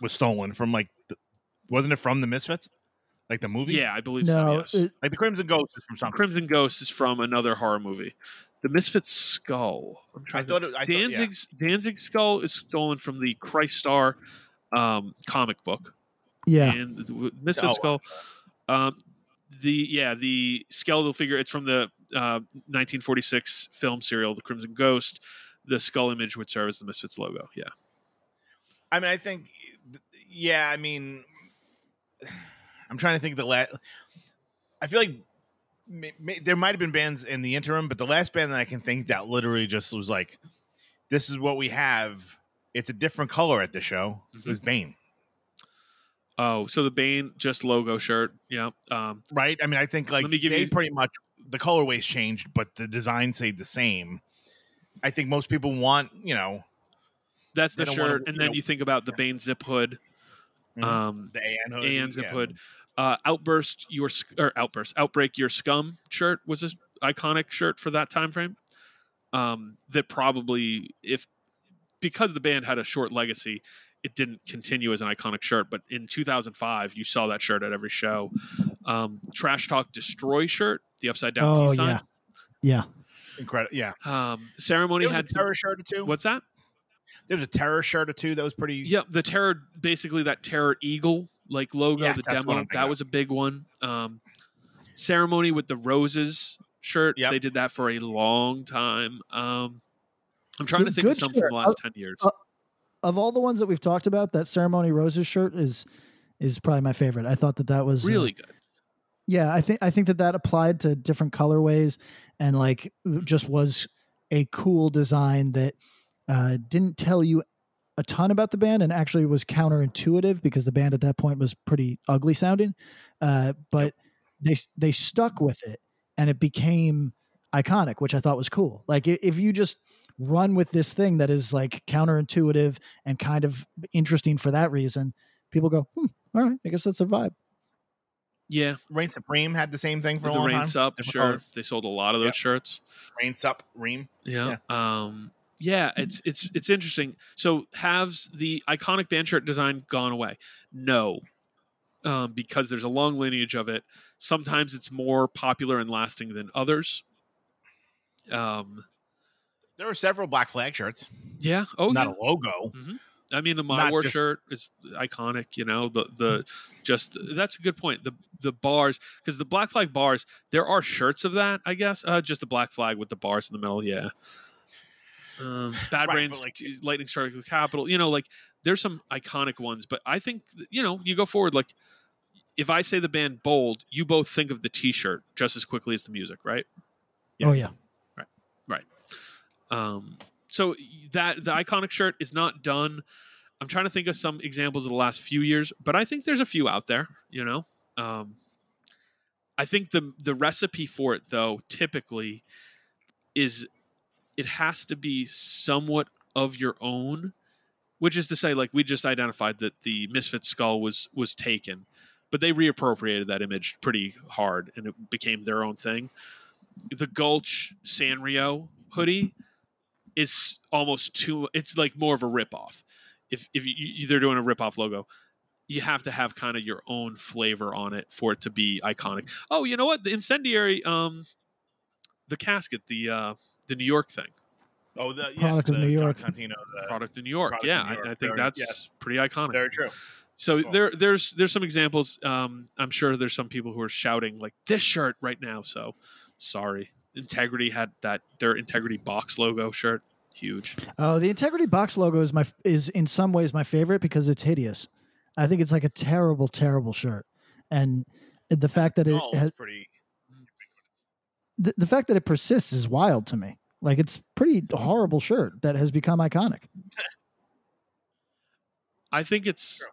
Was stolen from like, the, wasn't it from the Misfits, like the movie? yeah i believe no so yes it- like the Crimson Ghost is from something. Crimson Ghost is from another horror movie. The Misfit Skull. I'm I trying thought to, it, I thought, yeah. Danzig's Danzig Skull is stolen from the Christ Star um, comic book. yeah And the Misfit Oh, Skull. Um, the yeah the skeletal figure. It's from the uh, 1946 film serial, The Crimson Ghost. The skull image would serve as the Misfits logo. Yeah. I mean, I think, yeah. I mean, I'm trying to think the last. I feel like may, may, there might have been bands in the interim, but the last band that I can think that literally just was like, "This is what we have. It's a different color at the show." It Was Bane, Oh, so the Bane just logo shirt. Yeah. Um, right? I mean, I think like Let me give they you- pretty much the colorways changed, but the design stayed the same. I think most people want, you know, that's the don't wanna, shirt, and you then know- you think about the Bane zip hood. Mhm. Um, the AN hood. and zip yeah. hood. Uh, outburst your or outburst outbreak your scum shirt was an iconic shirt for that time frame. Um, that probably if because the band had a short legacy, it didn't continue as an iconic shirt. But in 2005, you saw that shirt at every show. Um, Trash Talk Destroy shirt, the upside down Oh, peace sign. yeah. yeah Incredible. Yeah. Um, ceremony had a terror shirt or two. what's that? There was a terror shirt or two that was pretty. Yeah, the terror, basically that terror eagle like logo, Yes, the demo, that was a big one. Um, ceremony with the roses shirt, Yep. they did that for a long time. Um, I'm trying to think of good some from the last ten years. Uh, of all the ones that we've talked about that ceremony roses shirt is is probably my favorite i thought that that was uh, really good. Yeah, I think I think that that applied to different colorways and like just was a cool design that uh, didn't tell you a ton about the band and actually was counterintuitive because the band at that point was pretty ugly sounding. Uh, but they they stuck with it and it became iconic, which I thought was cool. Like if you just run with this thing that is like counterintuitive and kind of interesting for that reason, people go, hmm, all right, I guess that's a vibe. Yeah, Reign Supreme had the same thing for a the long Reigns time. up, They- sure. oh, They sold a lot of those Yeah. shirts. Reign Sup, Ream. Yeah. Um yeah, it's it's it's interesting. So has the iconic band shirt design gone away? No. Um, because there's a long lineage of it. Sometimes it's more popular and lasting than others. Um There are several Black Flag shirts. yeah. Oh not yeah. a logo. I mean, the My War just- shirt is iconic. You know, the the just that's a good point. The the bars because the Black Flag bars, there are shirts of that. I guess uh, just the Black Flag with the bars in the middle. Yeah. Um, Bad Right, Brains, like- Lightning Strike the Capitol. You know, like there's some iconic ones, but I think you know you go forward. Like if I say the band Bold, you both think of the T-shirt just as quickly as the music, right? Oh yeah. Right. Right. Um, so that the iconic shirt is not done. I'm trying to think of some examples of the last few years, but I think there's a few out there. You know, um, I think the the recipe for it though typically is it has to be somewhat of your own, which is to say, like we just identified that the Misfit skull was was taken, but they reappropriated that image pretty hard, and it became their own thing. The Gulch Sanrio hoodie is almost too. It's like more of a ripoff. If if you, you, they're doing a ripoff logo, you have to have kind of your own flavor on it for it to be iconic. Oh, you know what? The incendiary, um, the casket, the uh, the New York thing, Oh, the yes, Product of the New York. Contino, the- product in New York. Yeah, New York. I, I think Very- that's yes. pretty iconic. very true. So Cool. there, there's there's some examples. Um, I'm sure there's some people who are shouting like this shirt right now. So sorry. Integrity had that their Integrity box logo shirt, huge. Oh, the Integrity box logo is my is in some ways my favorite because it's hideous. I think it's like a terrible, terrible shirt, and the fact that it has, pretty. the, the fact that it persists is wild to me. Like it's pretty horrible shirt that has become iconic. I think it's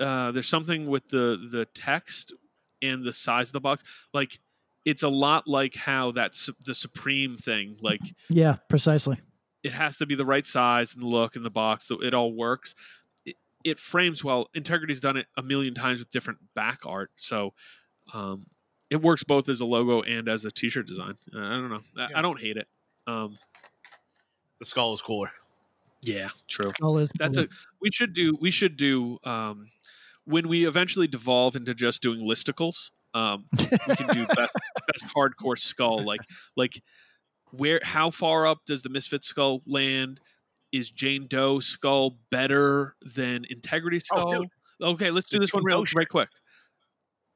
uh, there's something with the the text and the size of the box. Like it's a lot like how that's the Supreme thing. Like Yeah, precisely. It has to be the right size and the look and the box. So it all works. It, it frames well. Integrity's done it a million times with different back art, so um, it works both as a logo and as a T-shirt design. Uh, I don't know. I, I don't hate it. Um, The skull is cooler. yeah, true. Skull is That's cool. a we should do we should do um when we eventually devolve into just doing listicles um we can do best best hardcore skull like like where how far up does the misfit skull land is jane doe skull better than integrity oh, skull dude. okay let's do The this one real right quick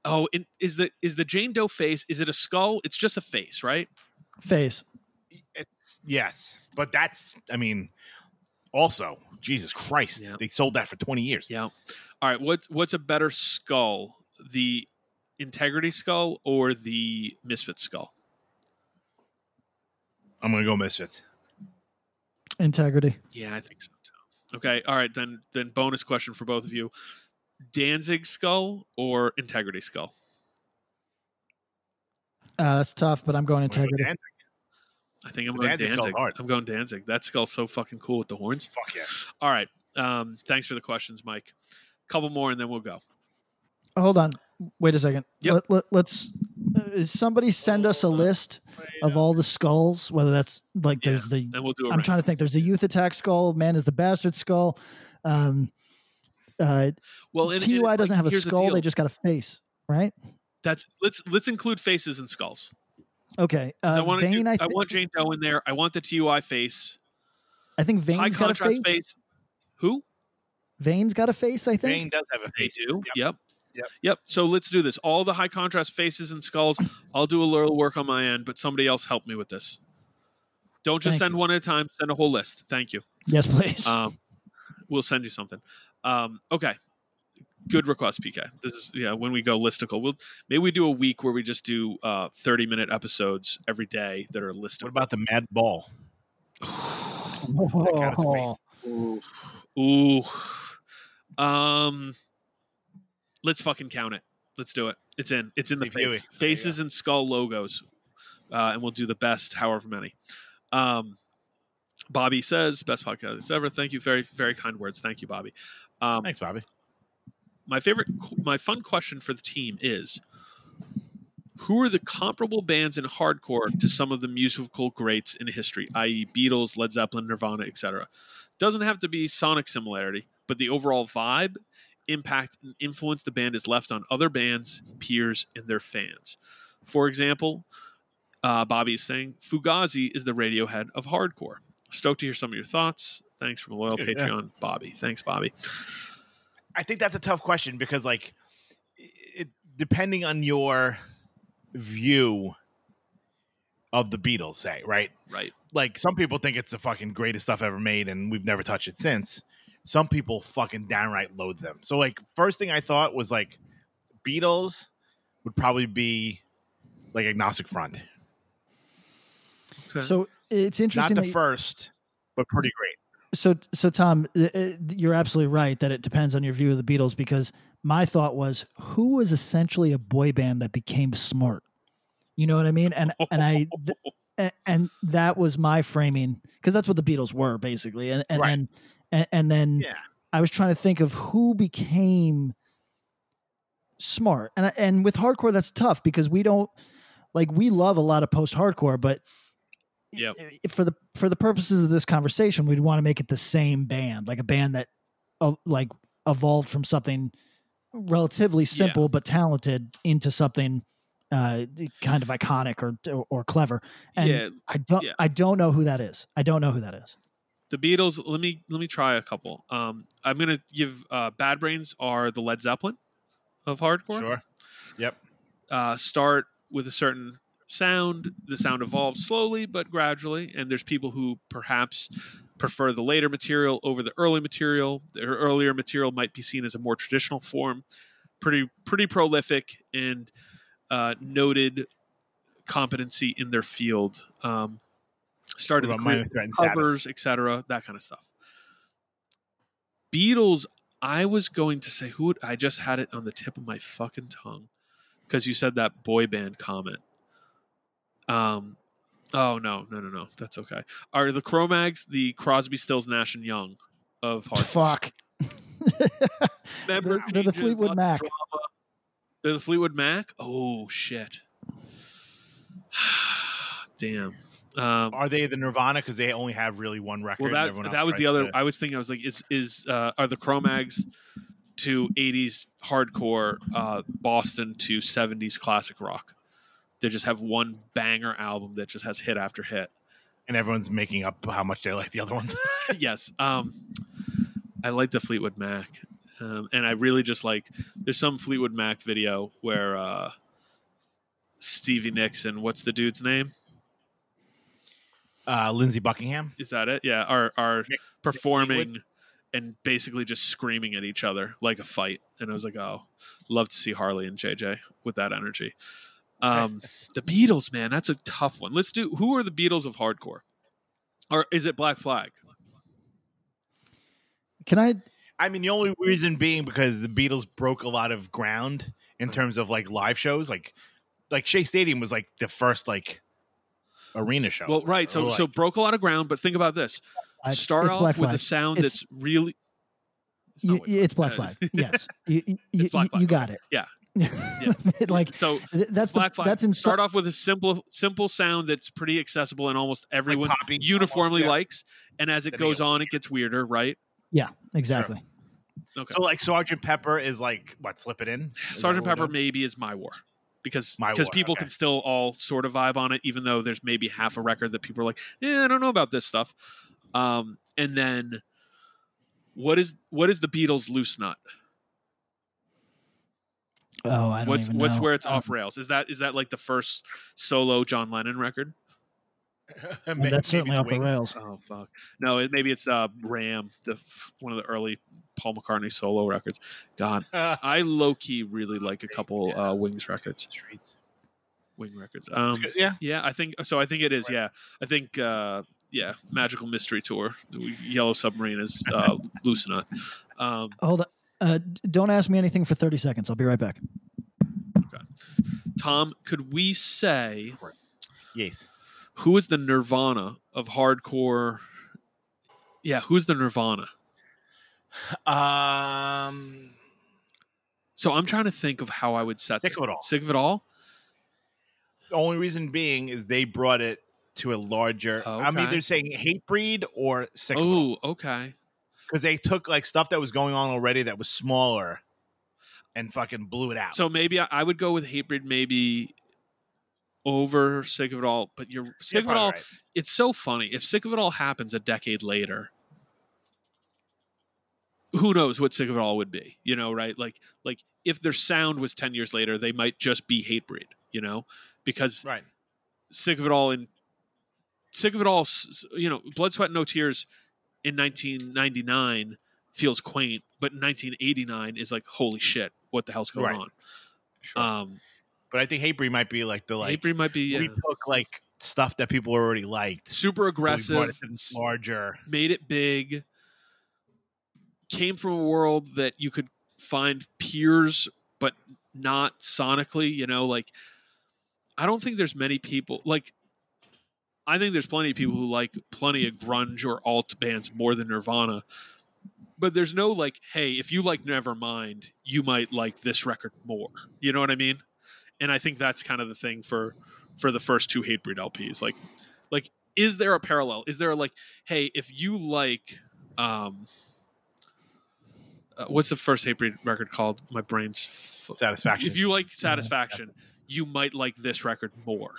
oh in, is the is the jane doe face is it a skull it's just a face right face. It's yes, but that's. I mean, also Jesus Christ, Yeah. they sold that for twenty years. Yeah. All right. What what's a better skull, the Integrity skull or the Misfit skull? I'm gonna go Misfits. Integrity. Yeah, I think so too. Okay. All right. Then then bonus question for both of you: Danzig skull or Integrity skull? Uh, that's tough, but I'm going I'm gonna go integrity. I think I'm The going Danzig Danzig. I'm going Danzig. That skull's so fucking cool with the horns. Fuck yeah. All right. Um, thanks for the questions, Mike. A couple more and then we'll go. Hold on. Wait a second. Yep. Let, let, us uh, somebody send us a list of all the skulls, whether that's like Yeah, there's the we'll do. I'm trying to think. There's a youth attack skull. Man is the bastard skull. Um, uh, Well, and- and, TUI like, doesn't have a here's the skull. They just got a face, right? That's let's let's include faces and skulls. Okay, Uh, I want to. Vane, Do, I, I, want Jane Doe in there. I want the TUI face. I think High Vane's got a face. face. Who? Vane's got a face. I think. Vane does have a face. too. Yep. Yep. Yep. Yep. So let's do this. All the high contrast faces and skulls. I'll do a little work on my end, but somebody else help me with this. Don't just Thank send one at a time. Send a whole list. Thank you. Yes, please. Um, we'll send you something. Um, okay. Good request, PK. This is yeah. When we go listicle, we'll maybe we do a week where we just do uh, thirty minute episodes every day that are listicle. What about the Madball? Oh, cat has a face. Ooh. Um let's fucking count it. Let's do it. It's in. It's in the Steve Huey. face. You Faces and skull logos. uh, and we'll do the best, however many. Um, Bobby says, "Best podcast ever." Thank you, very very kind words. Thank you, Bobby. Um, Thanks, Bobby. my favorite, my fun question for the team is who are the comparable bands in hardcore to some of the musical greats in history, i.e., Beatles, Led Zeppelin, Nirvana, etc.? Doesn't have to be sonic similarity, but the overall vibe, impact, and influence the band is left on other bands, peers, and their fans. For example, uh, Bobby is saying Fugazi is the Radiohead of hardcore. Stoked to hear some of your thoughts. Thanks from a loyal Good, yeah. Patreon, Bobby. Thanks, Bobby. I think that's a tough question because, like, it, depending on your view of the Beatles, say, right? Right. Like, some people think it's the fucking greatest stuff ever made, and we've never touched it since. Some people fucking downright loathe them. So, like, first thing I thought was like, Beatles would probably be like agnostic front. So it's interesting. Not the first, but pretty great. so so Tom, uh, uh, you're absolutely right that it depends on your view of the Beatles because my thought was who was essentially a boy band that became smart. You know what I mean? And and I th- and that was my framing because that's what the Beatles were basically. And and Right. then and, and then Yeah. I was trying to think of who became smart. And and with hardcore that's tough because we don't like we love a lot of post hardcore, but Yep. for the for the purposes of this conversation, we'd want to make it the same band, like a band that uh, like evolved from something relatively simple but talented into something uh, kind of iconic or or clever. And Yeah, I don't yeah. I don't know who that is. I don't know who that is. The Beatles. Let me let me try a couple. Um, I'm gonna give uh, Bad Brains are the Led Zeppelin of hardcore. Sure. Yep. Uh, start with a certain sound. The sound evolves slowly but gradually, and there's people who perhaps prefer the later material over the early material. Their earlier material might be seen as a more traditional form. Pretty pretty prolific and uh, noted competency in their field. Um, started What to about Minor create Threat and covers, etc., that kind of stuff. Beatles, I was going to say who would, I just had it on the tip of my fucking tongue because you said that boy band comment. Um, oh no, no, no, no, that's okay. Are the Cro-Mags the Crosby, Stills, Nash and Young of hard? Fuck. Member They're- they're the Fleetwood Mac. drama. They're the Fleetwood Mac. Oh shit! Damn. Um, Are they the Nirvana because they only have really one record? well, that everyone that was the other. to- I was thinking. I was like, is is uh, are the Cro-Mags to '80s hardcore, uh, Boston to '70s classic rock? They just have one banger album that just has hit after hit. and everyone's making up how much they like the other ones. yes. Um, I like the Fleetwood Mac, um, and I really just like. There's some Fleetwood Mac video where uh, Stevie Nicks and what's the dude's name? Uh, Lindsey Buckingham. Is that it? Yeah, are are Nick- performing Fleetwood? and basically just screaming at each other like a fight. And I was like, oh, love to see Harley and JJ with that energy. Um, the Beatles, man, that's a tough one. Let's do. Who are the Beatles of hardcore? Or is it Black Flag? Can I I mean, the only reason being because the Beatles broke a lot of ground in terms of like live shows. Like, like Shea Stadium was like the first like arena show. Well, right. So Or, so broke a lot of ground, but think about this. I- Start off Black with a sound It's- that's really. It's, not You, it's Black Uh, Flag. Yes, you, you, you, Black Flag, you got it. Yeah. like So that's the, Black Flag. that's in Start off with a simple simple sound that's pretty accessible and almost everyone poppy, uniformly almost, yeah. likes. And as it Then goes on, it gets weirder, right? Yeah, exactly. Okay. So like Sergeant Pepper is like what? Slip it in. Is Sergeant Pepper maybe is my war because because people okay. can still all sort of vibe on it, even though there's maybe half a record that people are like, yeah, I don't know about this stuff. Um, and then what is what is the Beatles' loose nut? Oh, I don't What's even what's where it's Um, off rails? Is that is that like the first solo John Lennon record? well, Maybe- that's certainly maybe off the rails. Oh fuck, no, it, maybe it's uh, Ram, the one of the early Paul McCartney solo records. God, I low key really like a couple uh, Wings records. Streets. Wing records. Um, yeah. Yeah, I think so. I think it is. Yeah, I think. Uh, yeah, Magical Mystery Tour, Yellow Submarine is uh, loose nut. Um, Hold on. Uh, don't ask me anything for 30 seconds. I'll be right back. Okay. Tom, could we say Yes. Who is the Nirvana of hardcore? Yeah, who's the Nirvana? Um, So I'm trying to think of how I would set Sick of It All. Sick of it all. the only reason being is they brought it to a larger. I'm either saying Hatebreed or sick of it all. Oh, okay. because they took like stuff that was going on already that was smaller and fucking blew it out. So maybe I, I would go with Hatebreed. maybe over Sick of It All. But you're You're Sick of It All. right. It's so funny. If Sick of It All happens a decade later, who knows what Sick of It All would be? You know, right? Like, like if their sound was ten years later, they might just be Hatebreed. You know, because right. Sick of It All in Sick of It All, you know, Blood, Sweat, and No Tears in 1999 feels quaint, but 1989 is like, holy shit, what the hell's going Right. on? Sure. Um, but I think Hatebreed might be like the like Hatebreed might be we yeah. took like stuff that people already liked, super we aggressive, larger. made it big, came from a world that you could find peers, but not sonically, you know, like I don't think there's many people like I think there's plenty of people who like plenty of grunge or alt bands more than Nirvana. But there's no like, hey, if you like Nevermind, you might like this record more. You know what I mean? And I think that's kind of the thing for for the first two Hatebreed LPs. Like, like is there a parallel? Is there a, like, hey, if you like, um, uh, what's the first Hatebreed record called? My brain's f- Satisfaction. If you like Satisfaction, you might like this record more.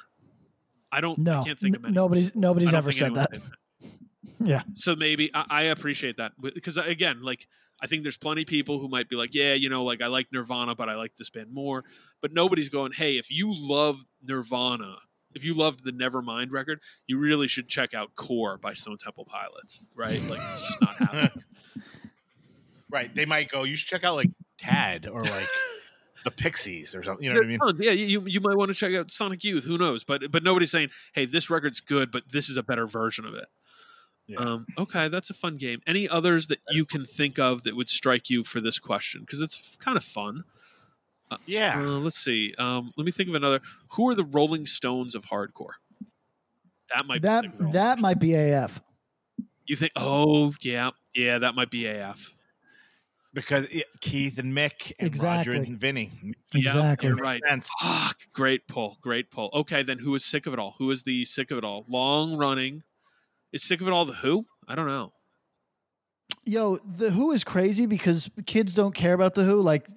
I don't. No, I can't think of n- nobody's nobody's ever said anyone's that. said Yeah, so maybe I, I appreciate that because again, like I think there's plenty of people who might be like, yeah, you know, like I like Nirvana, but I like this band more. But nobody's going, hey, if you love Nirvana, if you loved the Nevermind record, you really should check out Core by Stone Temple Pilots, right? Like it's just not happening. right. They might go. You should check out like Tad or like the Pixies or something. You know what I mean? Yeah, you you might want to check out Sonic Youth. Who knows? But but nobody's saying, hey, this record's good, but this is a better version of it. Yeah. Um, okay, that's a fun game. Any others that you can think of that would strike you for this question? Because it's kind of fun. Yeah. Uh, let's see. Um, let me think of another. Who are the Rolling Stones of hardcore? That might that be sick of it all. that might be AF. You think? Oh, yeah, yeah, that might be AF. because it, Keith and Mick and Exactly. Roger and Vinny. Exactly. Yeah, you're right. sense. Fuck. Great pull. Great pull. Okay, then who is sick of it all? Who is the sick of it all? Long running. Is sick of it all the Who? I don't know. Yo, the Who is crazy because kids don't care about the Who. Like,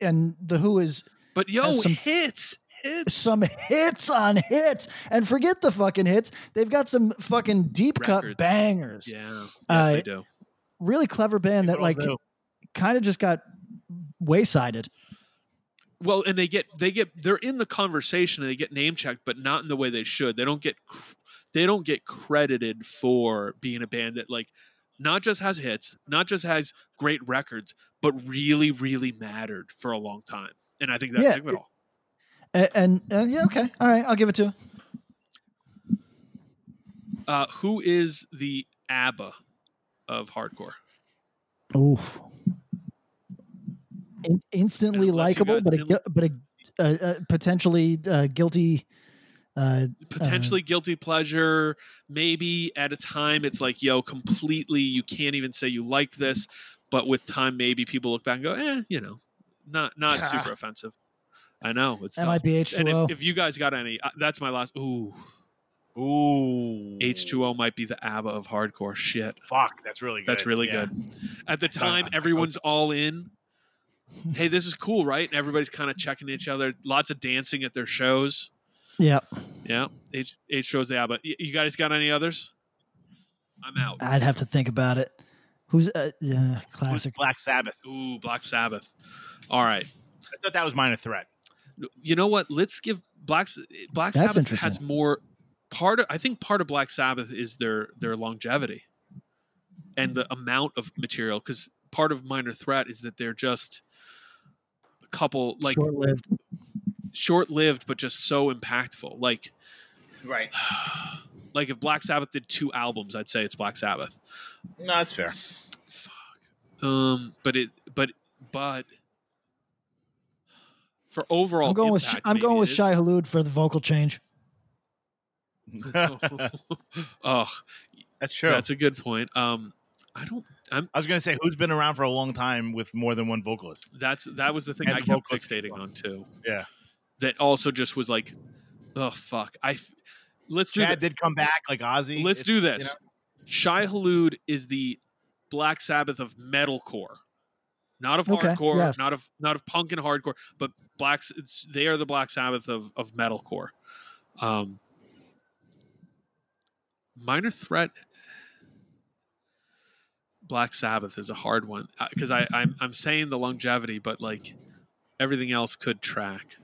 and the Who is But yo, some- hits, hits. some hits on hits, and forget the fucking hits. They've got some fucking deep cut bangers. Yeah, yes, Uh, they do. Really clever band that like kind of just got waysided. Well, and they get they get they're in the conversation and they get name checked, but not in the way they should. They don't get they don't get credited for being a band that like not just has hits, not just has great records, but really really mattered for a long time. And I think that's Yeah, it. And, and uh, yeah, okay, all right, I'll give it to. Uh, who is the ABBA of hardcore? Oof. In, instantly likable, but a, but a uh, uh, potentially uh, guilty. Uh, Potentially guilty pleasure. Maybe at a time it's like, yo, completely, you can't even say you like this. But with time, maybe people look back and go, eh, you know, not not Ah. super offensive. I know it's that tough. might be and H2O. if, if you guys got any, uh, that's my last. Ooh, Ooh. H2O might be the ABBA of hardcore. Shit, Fuck, that's really good. that's really Yeah. good. At the time, Uh, everyone's all in. Hey, this is cool, right? And everybody's kind of checking each other. Lots of dancing at their shows. Yeah, Yeah, H H shows the ABBA. You guys got any others? I'm out. I'd have to think about it. Who's uh, yeah, Who's classic? Black Sabbath. Ooh, Black Sabbath. All right. I thought that was minor threat. You know what? Let's give Black Black That's Sabbath has more part of I think part of Black Sabbath is their their longevity and the amount of material cuz part of Minor Threat is that they're just a couple like Short-lived. Short-lived but just so impactful. Like Right. like if Black Sabbath did two albums, I'd say it's Black Sabbath. No, that's fair. Fuck. Um but it but but for overall I'm going with Sh- I'm going with is. Shai Hulud for the vocal change. oh, That's true. that's a good point. Um, I don't. I'm. I was gonna say who's been around for a long time with more than one vocalist. That's that was the thing And I kept vocalist as fixating on too. Yeah. That also just was like, oh fuck. I. f- Let's do Chad did come back like Ozzy. Let's It's, do you this. know, Shai Hulud is the Black Sabbath of metalcore, not of Okay, hardcore, yes. not of not of punk and hardcore, but blacks. It's, they are the Black Sabbath of of metalcore. Um, Minor Threat, Black Sabbath is a hard one because I I'm I'm saying the longevity, but like everything else could track.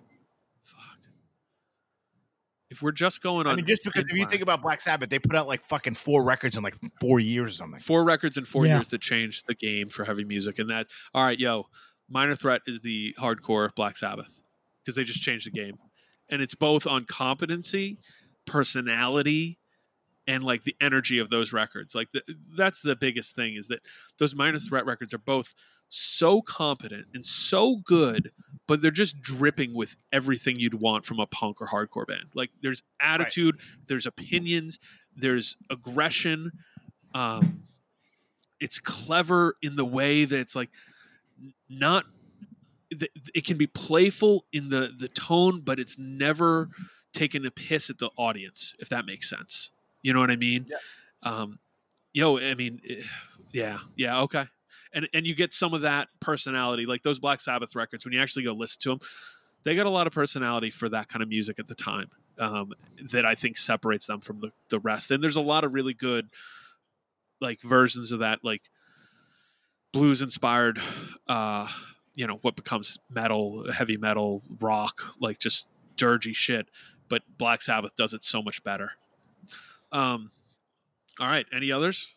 Fuck. If we're just going on, I mean, just because if you think about Black Sabbath, they put out like fucking four records in like four years or something. four records in four Yeah. years that changed the game for heavy music and that all right yo minor threat is the hardcore black sabbath because they just changed the game and it's both on competency personality and like the energy of those records like the, that's the biggest thing is that those minor threat records are both so competent and so good but they're just dripping with everything you'd want from a punk or hardcore band. Like there's attitude there's opinions there's aggression. Um it's clever in the way that it's like not it can be playful in the the tone but it's never taking a piss at the audience if that makes sense. You know what i mean? Yeah. um yo i mean eh, yeah yeah okay and and you get some of that personality like those black sabbath records when you actually go listen to them they got a lot of personality for that kind of music at the time um, that I think separates them from the, the rest. And there's a lot of really good like versions of that, like blues inspired, uh, you know, what becomes metal, heavy metal, rock, like just dirgy shit. But Black Sabbath does it so much better. Um, all right. Any others?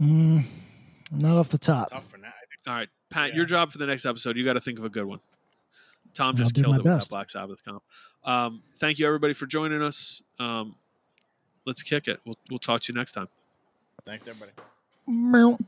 Mm, not off the top. Tough for now. All right, Pat, Yeah. your job for the next episode. You got to think of a good one. Tom just killed my it with that. Black Sabbath comp. Um, thank you everybody for joining us. Um, let's kick it. We'll we'll talk to you next time. Thanks everybody. Meow.